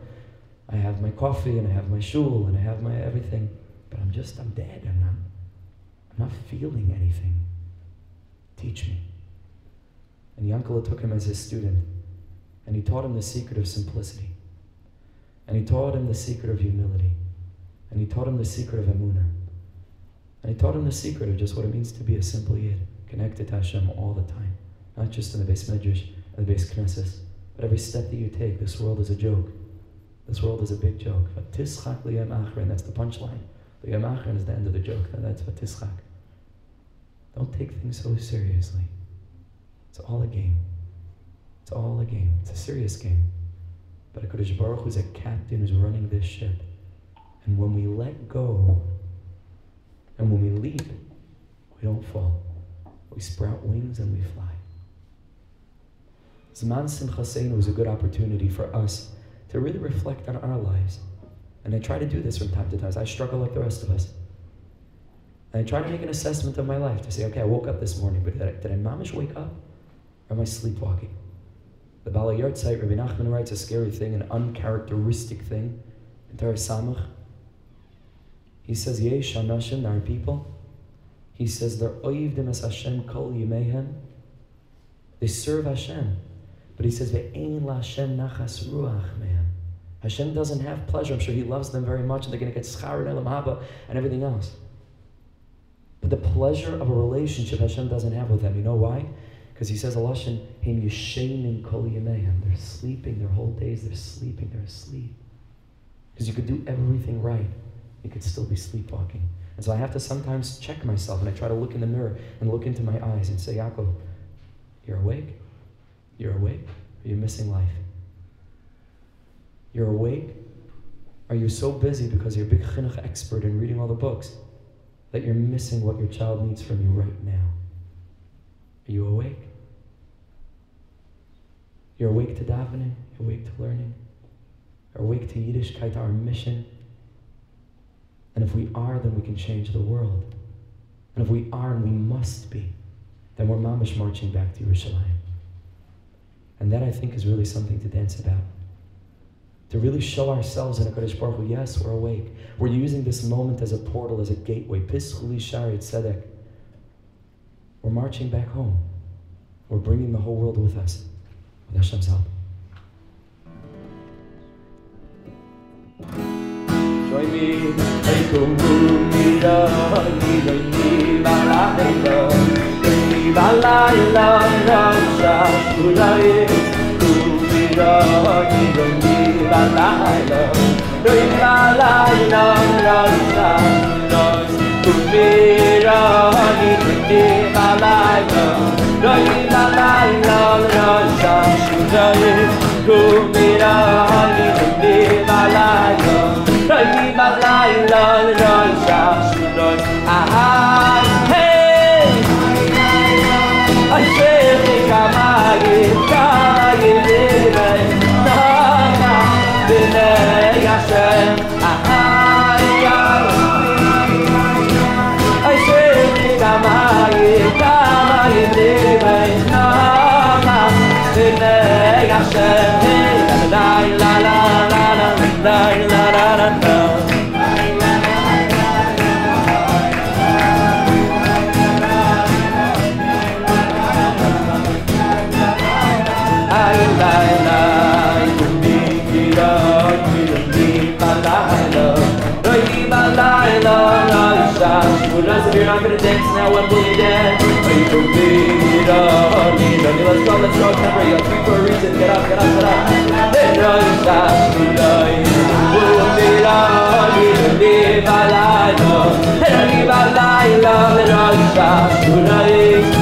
I have my coffee and I have my shul and I have my everything, but I'm just, I'm dead. I'm not, I'm not feeling anything. Teach me. And Yankala took him as his student and he taught him the secret of simplicity. And he taught him the secret of humility. And he taught him the secret of Emunah. And he taught him the secret of just what it means to be a simple yid, connected to Hashem all the time. Not just in the beis medrash and the beis knesses, but every step that you take, this world is a joke. This world is a big joke. Liyam that's the punchline. Liyam is the end of the joke. That's what vatischak. Don't take things so seriously. It's all a game. It's all a game. It's a serious game. But HaKadosh Baruch Hu is a captain who's running this ship. And when we let go, and when we leap, we don't fall. We sprout wings and we fly. Zman Simchasein was a good opportunity for us to really reflect on our lives. And I try to do this from time to time. I struggle like the rest of us. And I try to make an assessment of my life to say, okay, I woke up this morning, but did I, did I mamish wake up? Or am I sleepwalking? The Bala Yartzeit, Rabbi Nachman writes a scary thing, an uncharacteristic thing in Samach. He says, Yesh Anashim, there are people. He says, they're oivdim as Hashem kol yimehem. They serve Hashem. But he says, Ve'ein la Hashem nachas ruach man. Hashem doesn't have pleasure. I'm sure He loves them very much, and they're going to get schar and olam haba and everything else. But the pleasure of a relationship Hashem doesn't have with them. You know why? Because He says, Alashin him yishenim kol yamehem. They're sleeping their whole days. They're sleeping. They're asleep. Because you could do everything right, you could still be sleepwalking. And so I have to sometimes check myself, and I try to look in the mirror and look into my eyes and say, Yaakov, you're awake. You're awake. Are you missing life? You're awake? Are you so busy because you're a big chinuch expert in reading all the books that you're missing what your child needs from you right now? Are you awake? You're awake to davening? You're awake to learning? You're awake to Yiddishkeit, our mission? And if we are, then we can change the world. And if we are, and we must be, then we're mamish marching back to Yerushalayim. And that I think is really something to dance about to really show ourselves in a Kodesh Baruch Hu, yes, we're awake. We're using this moment as a portal, as a gateway. Pischuli Shari Tzedek. We're marching back home. We're bringing the whole world with us. With Hashem's help. Join me. rồi gần đi và lại lỡ đôi ta lại nằm rồi xa rồi cùng đi rồi đi cùng đi và lại lỡ đôi ta lại nằm rồi ah ah Let's go, let's go, temper, you got three for a reason, get up, get up, get up. No, you stop, you know, you will be long, you live a life, hey,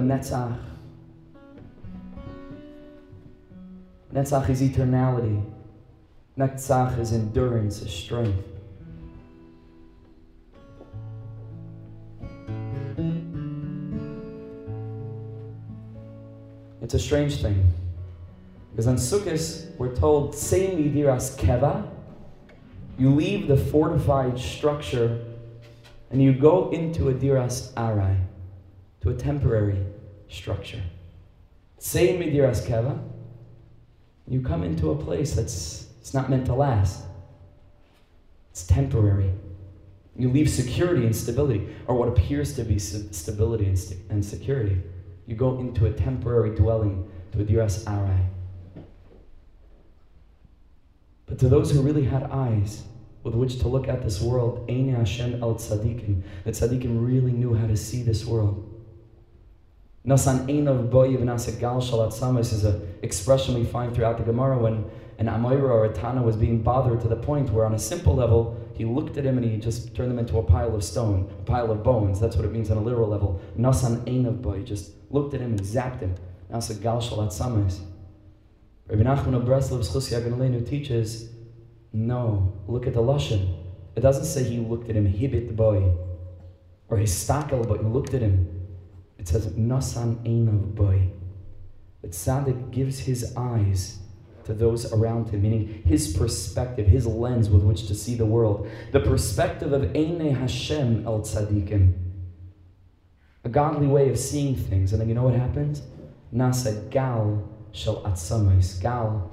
Netzach. Netzach is eternality. Netzach is endurance, is strength. It's a strange thing. Because on Sukkot, we're told, Tzei midiras keva, you leave the fortified structure and you go into a diras arai, to a temporary structure. Same midiras keva, you come into a place that's it's not meant to last. It's temporary. You leave security and stability, or what appears to be stability and, st- and security. You go into a temporary dwelling, to a diras arai. But to those who really had eyes with which to look at this world, Ein Hashem el tzadikim, the tzadikim really knew how to see this world. Nasan Einav Boyev Nasa Gal Shalat Samas is an expression we find throughout the Gemara when an Amoira or a Tana was being bothered to the point where, on a simple level, he looked at him and he just turned him into a pile of stone, a pile of bones. That's what it means on a literal level. Nasan Einav Boy just looked at him and zapped him. Gal Shalat Samas. Rabbi Nachman of Breslov Schus teaches, no, look at the Lashon. It doesn't say he looked at him, hibit boy, or his stakel, but he looked at him. It says, Nasan Einav Boy. That Tzaddik gives his eyes to those around him, meaning his perspective, his lens with which to see the world. The perspective of Eine Hashem El Tzaddikim. A godly way of seeing things. And then you know what happens? Nasa Gal Shel Atzamais. Gal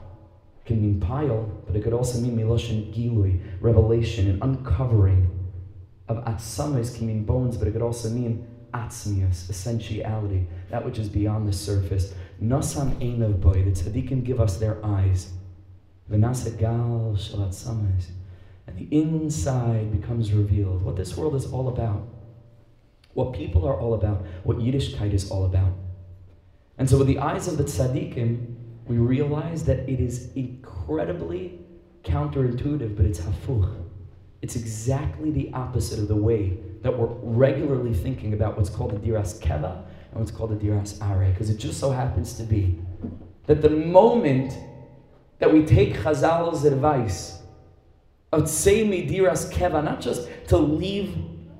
can mean pile, but it could also mean Miloshin Gilui, revelation, and uncovering. Of Atzamais can mean bones, but it could also mean atzmius, essentiality, that which is beyond the surface. Nasam einav boy, the tzaddikim give us their eyes. V'nasegal shalat samas. And the inside becomes revealed. What this world is all about. What people are all about. What Yiddishkeit is all about. And so with the eyes of the tzaddikim, we realize that it is incredibly counterintuitive, but it's hafuch. It's exactly the opposite of the way that we're regularly thinking about what's called the diras keva and what's called the diras are, because it just so happens to be that the moment that we take Chazal's advice of tzei diras keva, not just to leave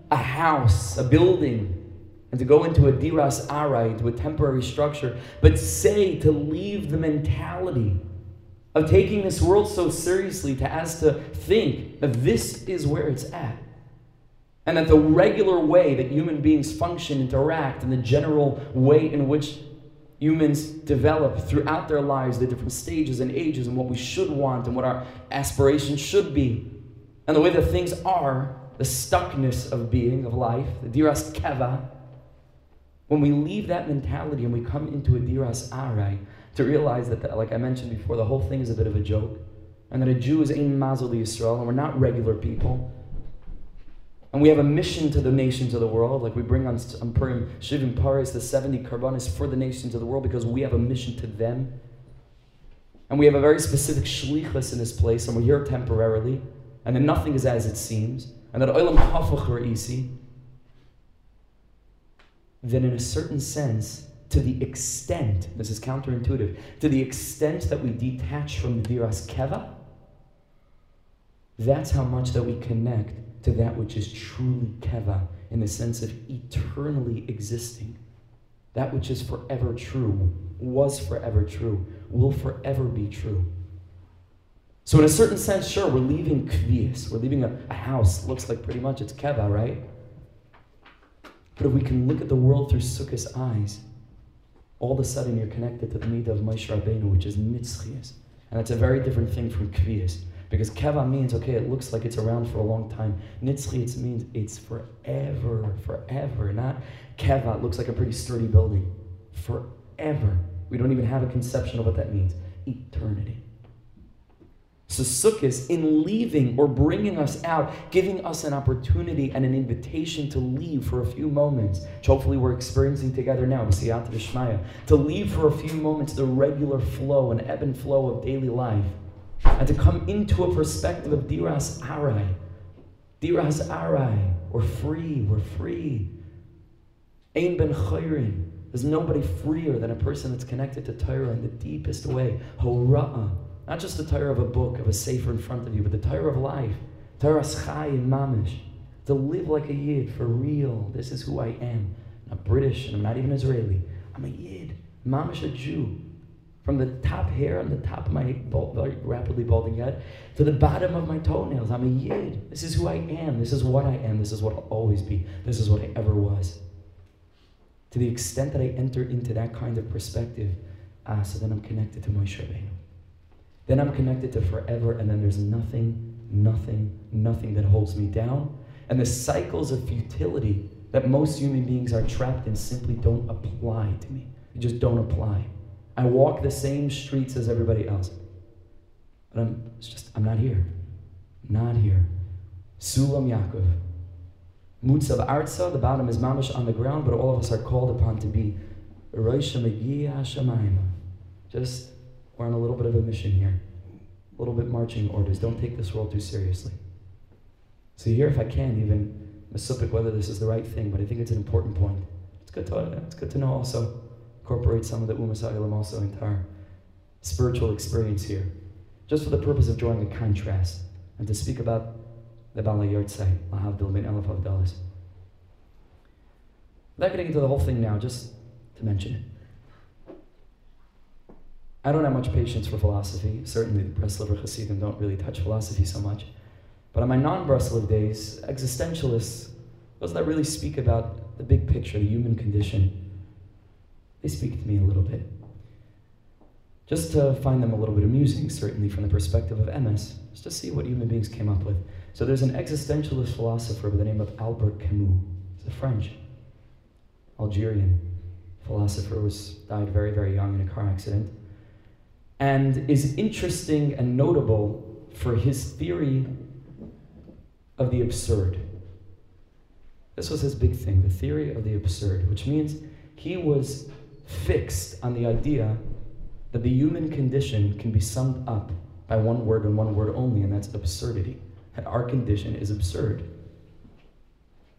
a house, a building, and to go into a diras arai, to a temporary structure, but say to leave the mentality of taking this world so seriously to as to think that this is where it's at. And that the regular way that human beings function, interact, and the general way in which humans develop throughout their lives, the different stages and ages, and what we should want and what our aspirations should be, and the way that things are, the stuckness of being, of life, the diras keva, when we leave that mentality and we come into a diras arai, to realize that, the, like I mentioned before, the whole thing is a bit of a joke. and that a Jew is ein mazel Yisrael, and we're not regular people. And we have a mission to the nations of the world, like we bring on, on Purim Shivim Paris, the 70 Karbanis for the nations of the world, because we have a mission to them. And we have a very specific shlichus in this place, and we're here temporarily, and then nothing is as it seems, and that olam hafach isi. Then, in a certain sense, to the extent, this is counterintuitive, to the extent that we detach from the diras keva, that's how much that we connect to that which is truly keva in the sense of eternally existing. That which is forever true, was forever true, will forever be true. So, in a certain sense, sure, we're leaving kvias, we're leaving a, a house, looks like pretty much it's keva, right? But if we can look at the world through Sukkah's eyes, all of a sudden you're connected to the midah of Moshe Rabbeinu, which is nitzchias. And that's a very different thing from kvias. Because keva means, okay, it looks like it's around for a long time. Nitzchias means it's forever, forever. Not keva, it looks like a pretty sturdy building. Forever. We don't even have a conception of what that means. Eternity. Sukkot, in leaving or bringing us out, giving us an opportunity and an invitation to leave for a few moments, which hopefully we're experiencing together now, to leave for a few moments the regular flow and ebb and flow of daily life, and to come into a perspective of Diras Arai. Diras Arai. We're free, we're free. Ein ben chayrin. There's nobody freer than a person that's connected to Torah in the deepest way. Hora'ah not just the Torah of a book, of a sefer in front of you, but the Torah of life. Torah Schai and Mamish. To live like a Yid, for real. This is who I am. I'm not British, and I'm not even Israeli. I'm a Yid. Mamish, a Jew. From the top hair on the top of my bald, rapidly balding head to the bottom of my toenails, I'm a Yid. This is who I am. This is what I am. This is what I'll always be. This is what I ever was. To the extent that I enter into that kind of perspective, ah, so then I'm connected to Moshe Rabbeinu. Then I'm connected to forever, and then there's nothing, nothing, nothing that holds me down. And the cycles of futility that most human beings are trapped in simply don't apply to me. They just don't apply. I walk the same streets as everybody else. But I'm just I'm not here. Not here. Sulam Yaakov. Mutzav Arza, the bottom is mamish on the ground, but all of us are called upon to be Just we're on a little bit of a mission here, a little bit marching orders. Don't take this world too seriously. So here, if I can, even Masupik, whether this is the right thing, but I think it's an important point. It's good to, it's good to know also, incorporate some of the Umas also into our spiritual experience here, just for the purpose of drawing a contrast and to speak about the Bala Yortzai, Lahavdil bin Elif Avdalis. Without getting into the whole thing now, just to mention it. I don't have much patience for philosophy. Certainly, the Breslover Hasidim don't really touch philosophy so much. But on my non Breslov days, existentialists, those that really speak about the big picture, the human condition, they speak to me a little bit. Just to find them a little bit amusing, certainly from the perspective of MS, just to see what human beings came up with. So there's an existentialist philosopher by the name of Albert Camus. He's a French, Algerian philosopher, was died very, very young in a car accident and is interesting and notable for his theory of the absurd. This was his big thing, the theory of the absurd, which means he was fixed on the idea that the human condition can be summed up by one word and one word only, and that's absurdity. That our condition is absurd.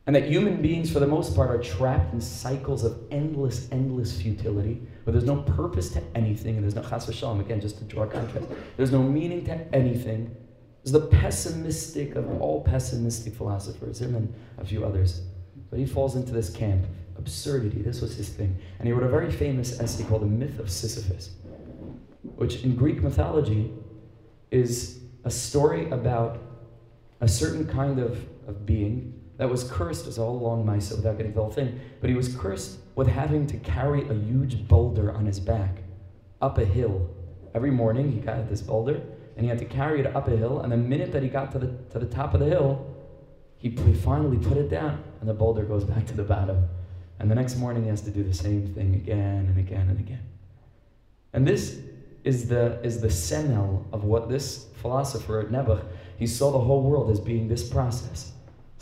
And that human beings, for the most part, are trapped in cycles of endless, endless futility, where there's no purpose to anything, and there's no chas v'shalom, again, just to draw contrast. There's no meaning to anything. There's the pessimistic of all pessimistic philosophers, him and a few others. But he falls into this camp. Absurdity, this was his thing. And he wrote a very famous essay called The Myth of Sisyphus, which in Greek mythology is a story about a certain kind of, of being that was cursed as all along Misa without getting the whole thing, but he was cursed with having to carry a huge boulder on his back up a hill. Every morning he got this boulder and he had to carry it up a hill, and the minute that he got to the, to the top of the hill, he, he finally put it down and the boulder goes back to the bottom. And the next morning he has to do the same thing again and again and again. And this is the, is the semel of what this philosopher at Nebuch, he saw the whole world as being this process.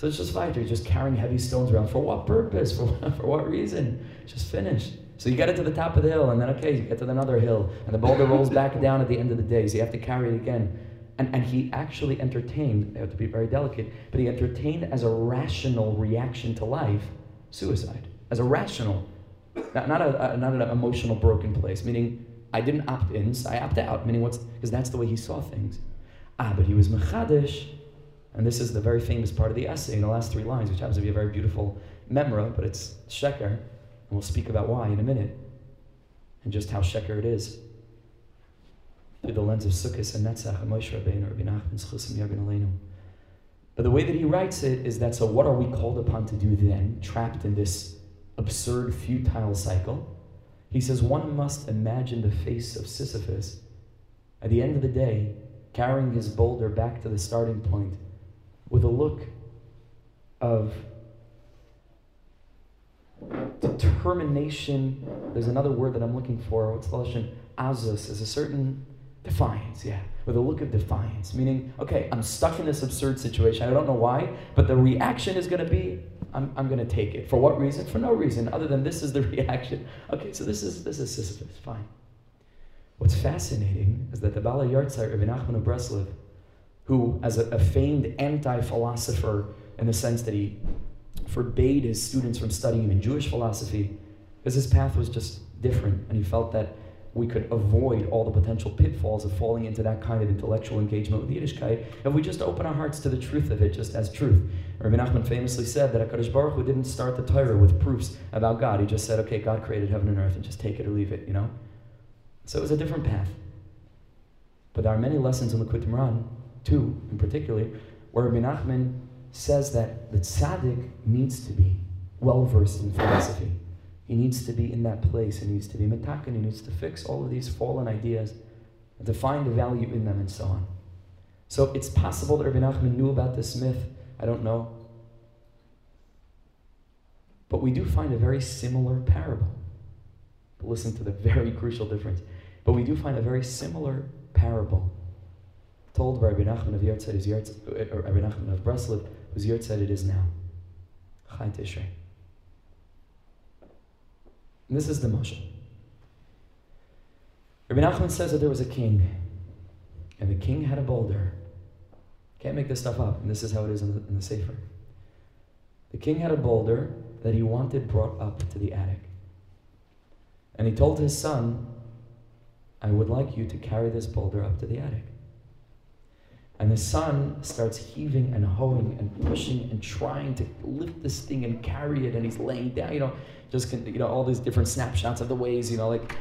So it's just weiter, just carrying heavy stones around. For what purpose? For what, for what reason? Just finish. So you get it to the top of the hill, and then okay, you get to another hill, and the boulder rolls back down at the end of the day, so you have to carry it again. And, and he actually entertained, I have to be very delicate, but he entertained as a rational reaction to life suicide. As a rational, not, not, a, a not an emotional broken place, meaning I didn't opt in, so I opt out, meaning what's, because that's the way he saw things. Ah, but he was mechadish, and this is the very famous part of the essay in the last three lines, which happens to be a very beautiful memra, but it's sheker, and we'll speak about why in a minute, and just how sheker it is. Through the lens of Sukkot and Netzach, and Moshe Rabbeinu, Rabbi Nachman, Schusim Yagin Aleinu. But the way that he writes it is that so what are we called upon to do then, trapped in this absurd, futile cycle? He says one must imagine the face of Sisyphus at the end of the day, carrying his boulder back to the starting point with a look of determination. There's another word that I'm looking for. What's the Lashon? Azus is a certain defiance, yeah, with a look of defiance. Meaning, okay, I'm stuck in this absurd situation. I don't know why, but the reaction is going to be, I'm, I'm going to take it. For what reason? For no reason other than this is the reaction. Okay, so this is this is Sisyphus. Fine. What's fascinating is that the Bala Yartzeit, Rabbi Nachman of Breslov, who, as a, a famed anti-philosopher in the sense that he forbade his students from studying even Jewish philosophy, because his path was just different, and he felt that we could avoid all the potential pitfalls of falling into that kind of intellectual engagement with Yiddishkeit if we just open our hearts to the truth of it just as truth. Rabbi Nachman famously said that HaKadosh Baruch Hu didn't start the Torah with proofs about God. He just said, okay, God created heaven and earth, and just take it or leave it, you know? So it was a different path. But there are many lessons in the Moharan two in particular, where Rabbi Nachman says that the tzaddik needs to be well versed in philosophy. He needs to be in that place. He needs to be metakan. He needs to fix all of these fallen ideas and to find the value in them and so on. So it's possible that Rabbi Nachman knew about this myth. I don't know. But we do find a very similar parable. But listen to the very crucial difference. But we do find a very similar parable told by Rabbi Nachman of Yertzeit, who's Yertzeit, uh, or Rabbi Nachman of Breslov, whose Yertzeit it is now. Chai Tishrei. This is the Moshe. Rabbi Nachman says that there was a king, and the king had a boulder. Can't make this stuff up, and this is how it is in the, in the Sefer. The king had a boulder that he wanted brought up to the attic. And he told his son, I would like you to carry this boulder up to the attic. And the son starts heaving and hoeing and pushing and trying to lift this thing and carry it, and he's laying down, you know, just you know all these different snapshots of the ways, you know, like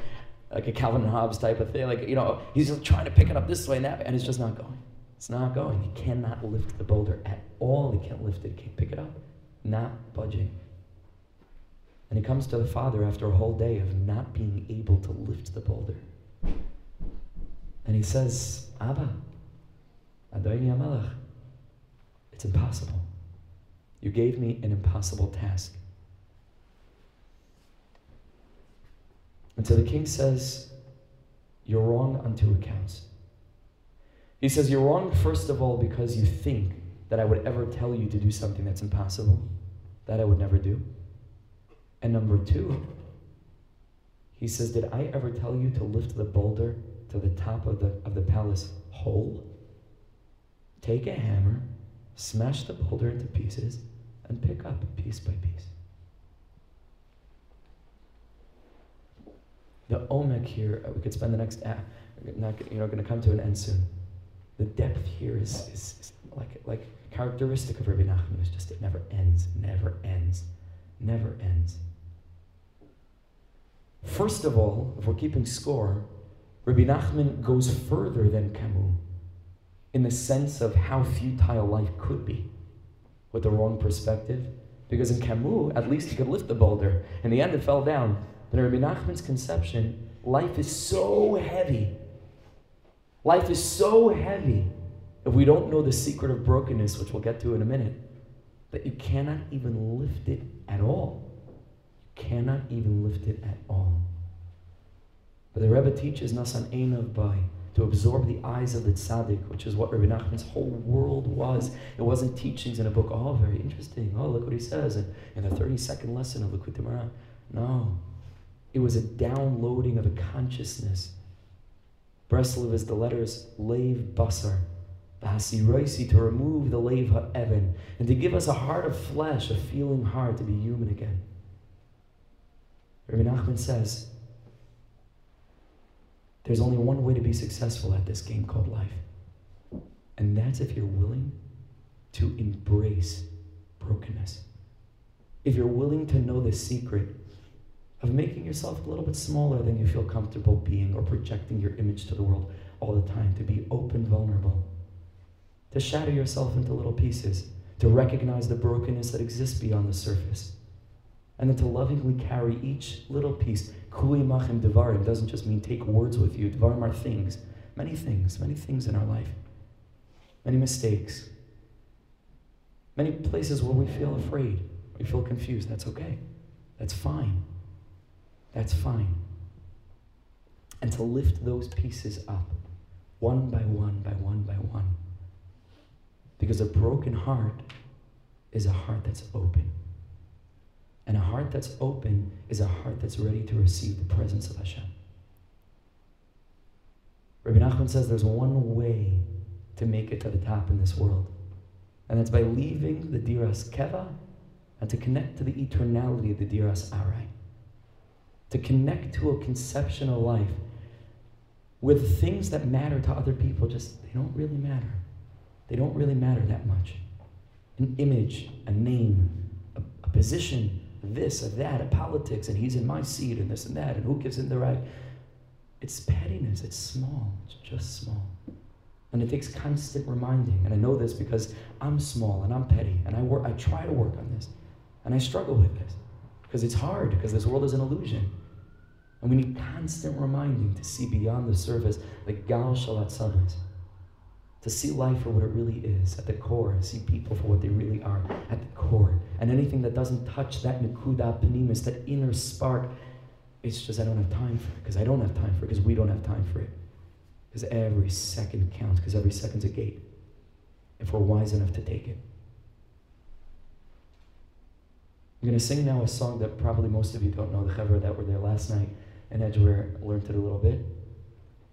like a Calvin and Hobbes type of thing. Like you know, he's just trying to pick it up this way and that, way, and it's just not going. It's not going. He cannot lift the boulder at all. He can't lift it. He can't pick it up. Not budging. And he comes to the father after a whole day of not being able to lift the boulder. And he says, Abba, Adoni HaMelech, it's impossible. You gave me an impossible task. And so the king says, You're wrong on two accounts. He says, You're wrong, first of all, because you think that I would ever tell you to do something that's impossible. That I would never do. And number two, he says, Did I ever tell you to lift the boulder to the top of the, of the palace whole? Take a hammer, smash the boulder into pieces, and pick up piece by piece. The omek here, uh, we could spend the next, uh, not, you know, going to come to an end soon. The depth here is, is, is like, like characteristic of Rabbi Nachman is just it never ends, never ends, never ends. First of all, if we're keeping score, Rabbi Nachman goes further than Camus in the sense of how futile life could be with the wrong perspective. Because in Camus, at least he could lift the boulder. In the end, it fell down. But in Rabbi Nachman's conception, life is so heavy. Life is so heavy if we don't know the secret of brokenness, which we'll get to in a minute, that you cannot even lift it at all. You cannot even lift it at all. But the Rebbe teaches Nasan Einav by to absorb the eyes of the tzaddik, which is what Rabbi Nachman's whole world was. It wasn't teachings in a book. Oh, very interesting. Oh, look what he says in, in the 32nd lesson of Likutei Moharan. No. It was a downloading of a consciousness. Breslov is the letters Lev Basar, Bahasiroisi, to remove the Lev Ha'evan, and to give us a heart of flesh, a feeling heart, to be human again. Rabbi Nachman says, there's only one way to be successful at this game called life. And that's if you're willing to embrace brokenness. If you're willing to know the secret of making yourself a little bit smaller than you feel comfortable being or projecting your image to the world all the time, to be open, vulnerable, to shatter yourself into little pieces, to recognize the brokenness that exists beyond the surface, and then to lovingly carry each little piece Kuli machim devarim doesn't just mean take words with you. Devarim are things, many things, many things in our life, many mistakes, many places where we feel afraid, we feel confused. That's okay. That's fine. That's fine. And to lift those pieces up, one by one, by one, by one. Because a broken heart is a heart that's open. And a heart that's open is a heart that's ready to receive the presence of Hashem. Rabbi Nachman says there's one way to make it to the top in this world, and that's by leaving the Diras Keva and to connect to the eternality of the Diras Arai. To connect to a conception of life with things that matter to other people, just they don't really matter. They don't really matter that much. An image, a name, a, a position, this or that of politics, and he's in my seat, and this and that, and who gives him the right. It's pettiness, it's small, it's just small. And it takes constant reminding. And I know this because I'm small and I'm petty, and I work I try to work on this. And I struggle with this. Because it's hard, because this world is an illusion. And we need constant reminding to see beyond the surface, like Gal Shalat Sabas to see life for what it really is at the core, see people for what they really are at the core. And anything that doesn't touch that nikuda panimis, that inner spark, it's just I don't have time for it. Because I don't have time for it, because we don't have time for it. Because every second counts, because every second's a gate. If we're wise enough to take it. I'm going to sing now a song that probably most of you don't know, the Chevra that were there last night and Edgware learned it a little bit.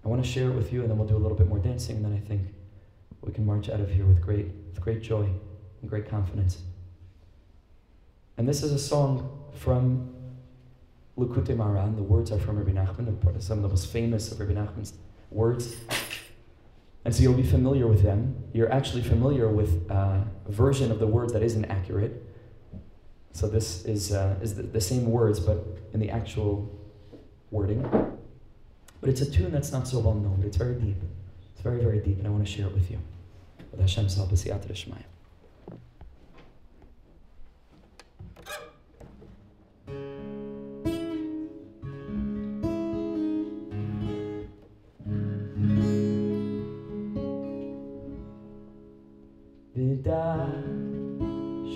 I want to share it with you, and then we'll do a little bit more dancing, and then I think we can march out of here with great, with great joy and great confidence. And this is a song from Likutei Moharan. The words are from Rabbi Nachman, some of the most famous of Rabbi Nachman's words. And so you'll be familiar with them. You're actually familiar with uh, a version of the words that isn't accurate. So this is, uh, is the, the same words, but in the actual wording. But it's a tune that's not so well known, but it's very deep. It's very, very deep, and I want to share it with you. With Hashem's help, Shmaya.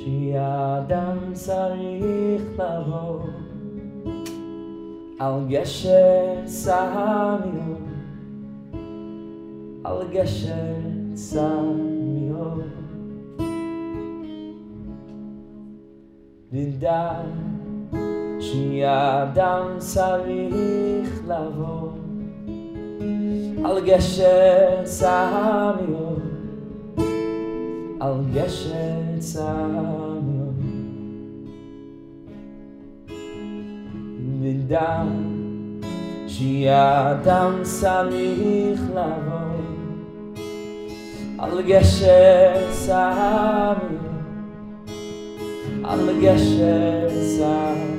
שיאדם צריך לבוא על גשר סמיון, על גשר סמיו נדע שיאדם צריך לבוא על גשר סמיו על גשר סמיו נדע שיאדם צריך לבוא על גשר סמי, על גשר סמי,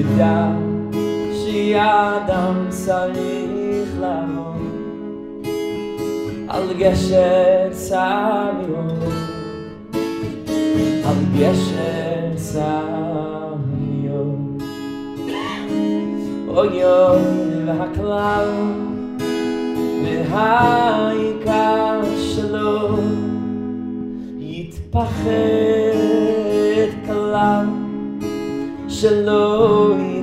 ידע שידם צריך לבוא על גשר סמי, על גשר סמי, אוי אוי והכלל והעיקר שלו יתפחד כלל שלא יתפחד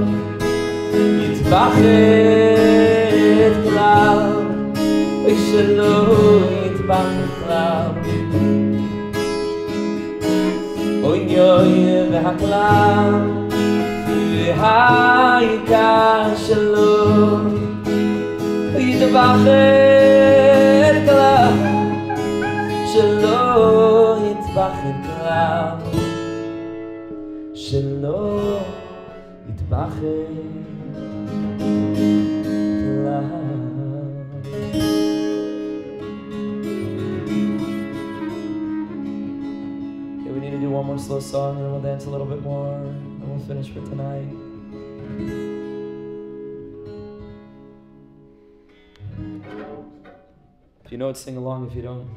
יתבחר כלל, אוי שלא יתבחר כלל. אוי יוי והכלל, והעיקר שלא יתבחר כלל, שלא יתבחר כלל, שלא יתבחר slow song and then we'll dance a little bit more and we'll finish for tonight. If you know it, sing along. If you don't,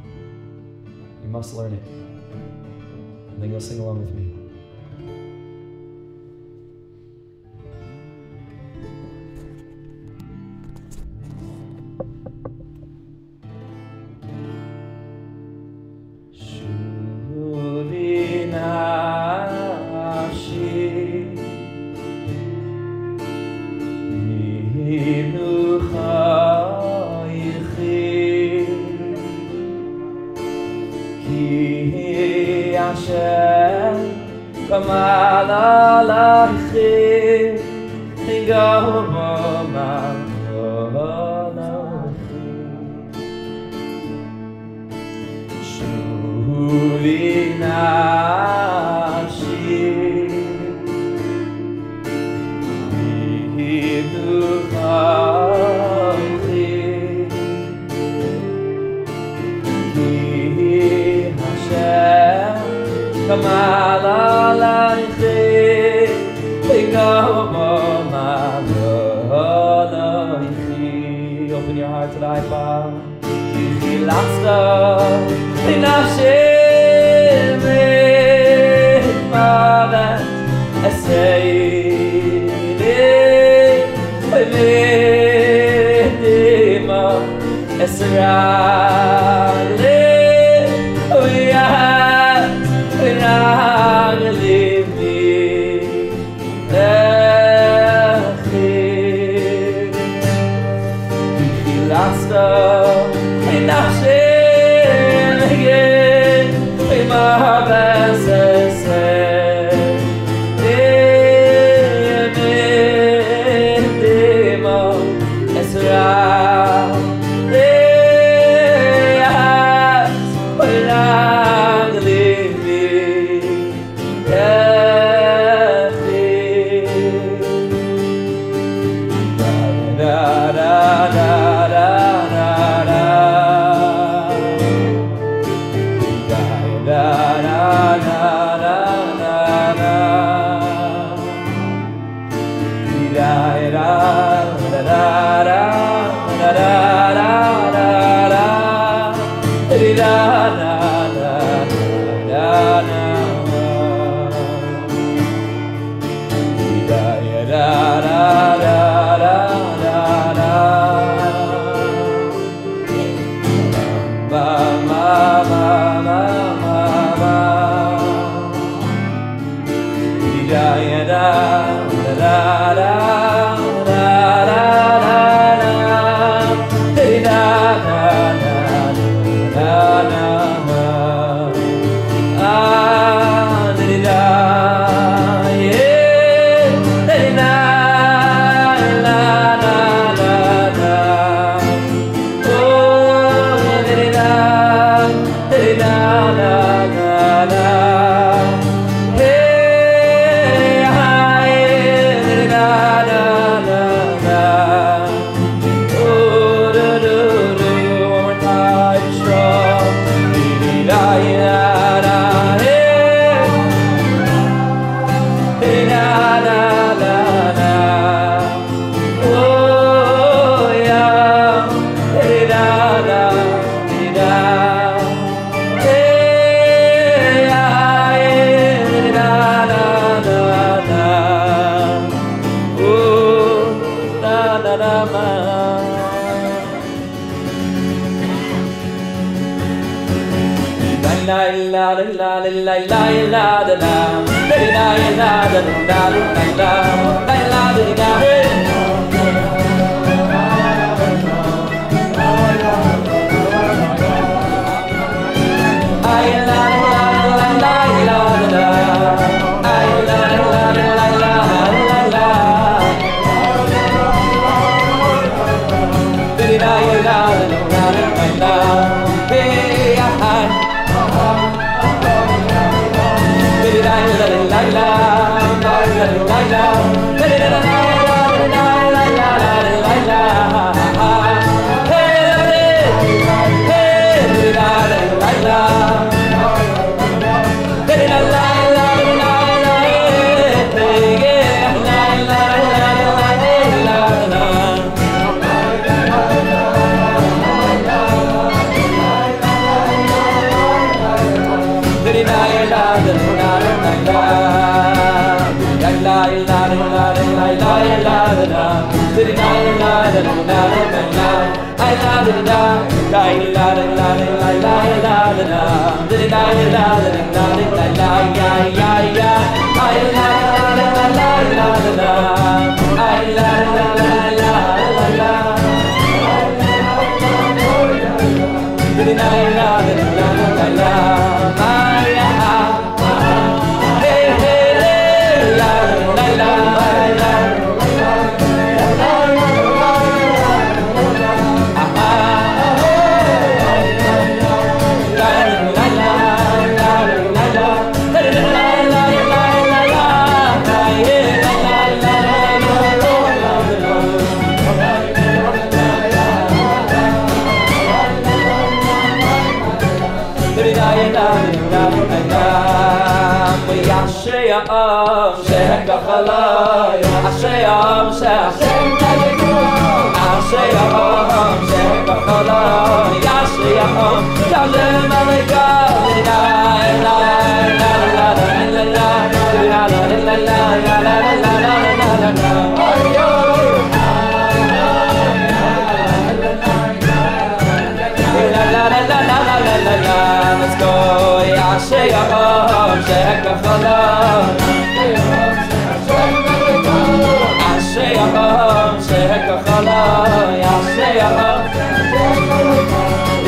you must learn it. And then you'll sing along with me. der nay la la la la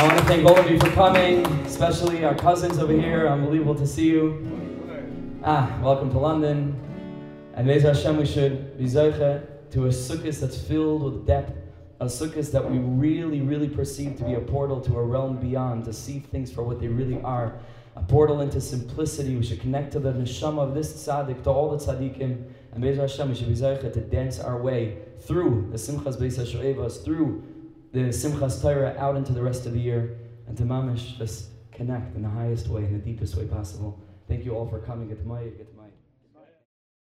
I want to thank all of you for coming, especially our cousins over here. Unbelievable to see you. Ah, welcome to London. And Be'ez Hashem, we should be zeiche to a sukkah that's filled with depth, a sukkah that we really, really perceive to be a portal to a realm beyond, to see things for what they really are a portal into simplicity. We should connect to the neshama of this tzaddik, to all the tzaddikim. And Be'ez Hashem, we should be zeicha to dance our way through the Simchas Beis HaShoevas, through the Simchas Torah, out into the rest of the year, and to mamish just connect in the highest way, in the deepest way possible. Thank you all for coming. Get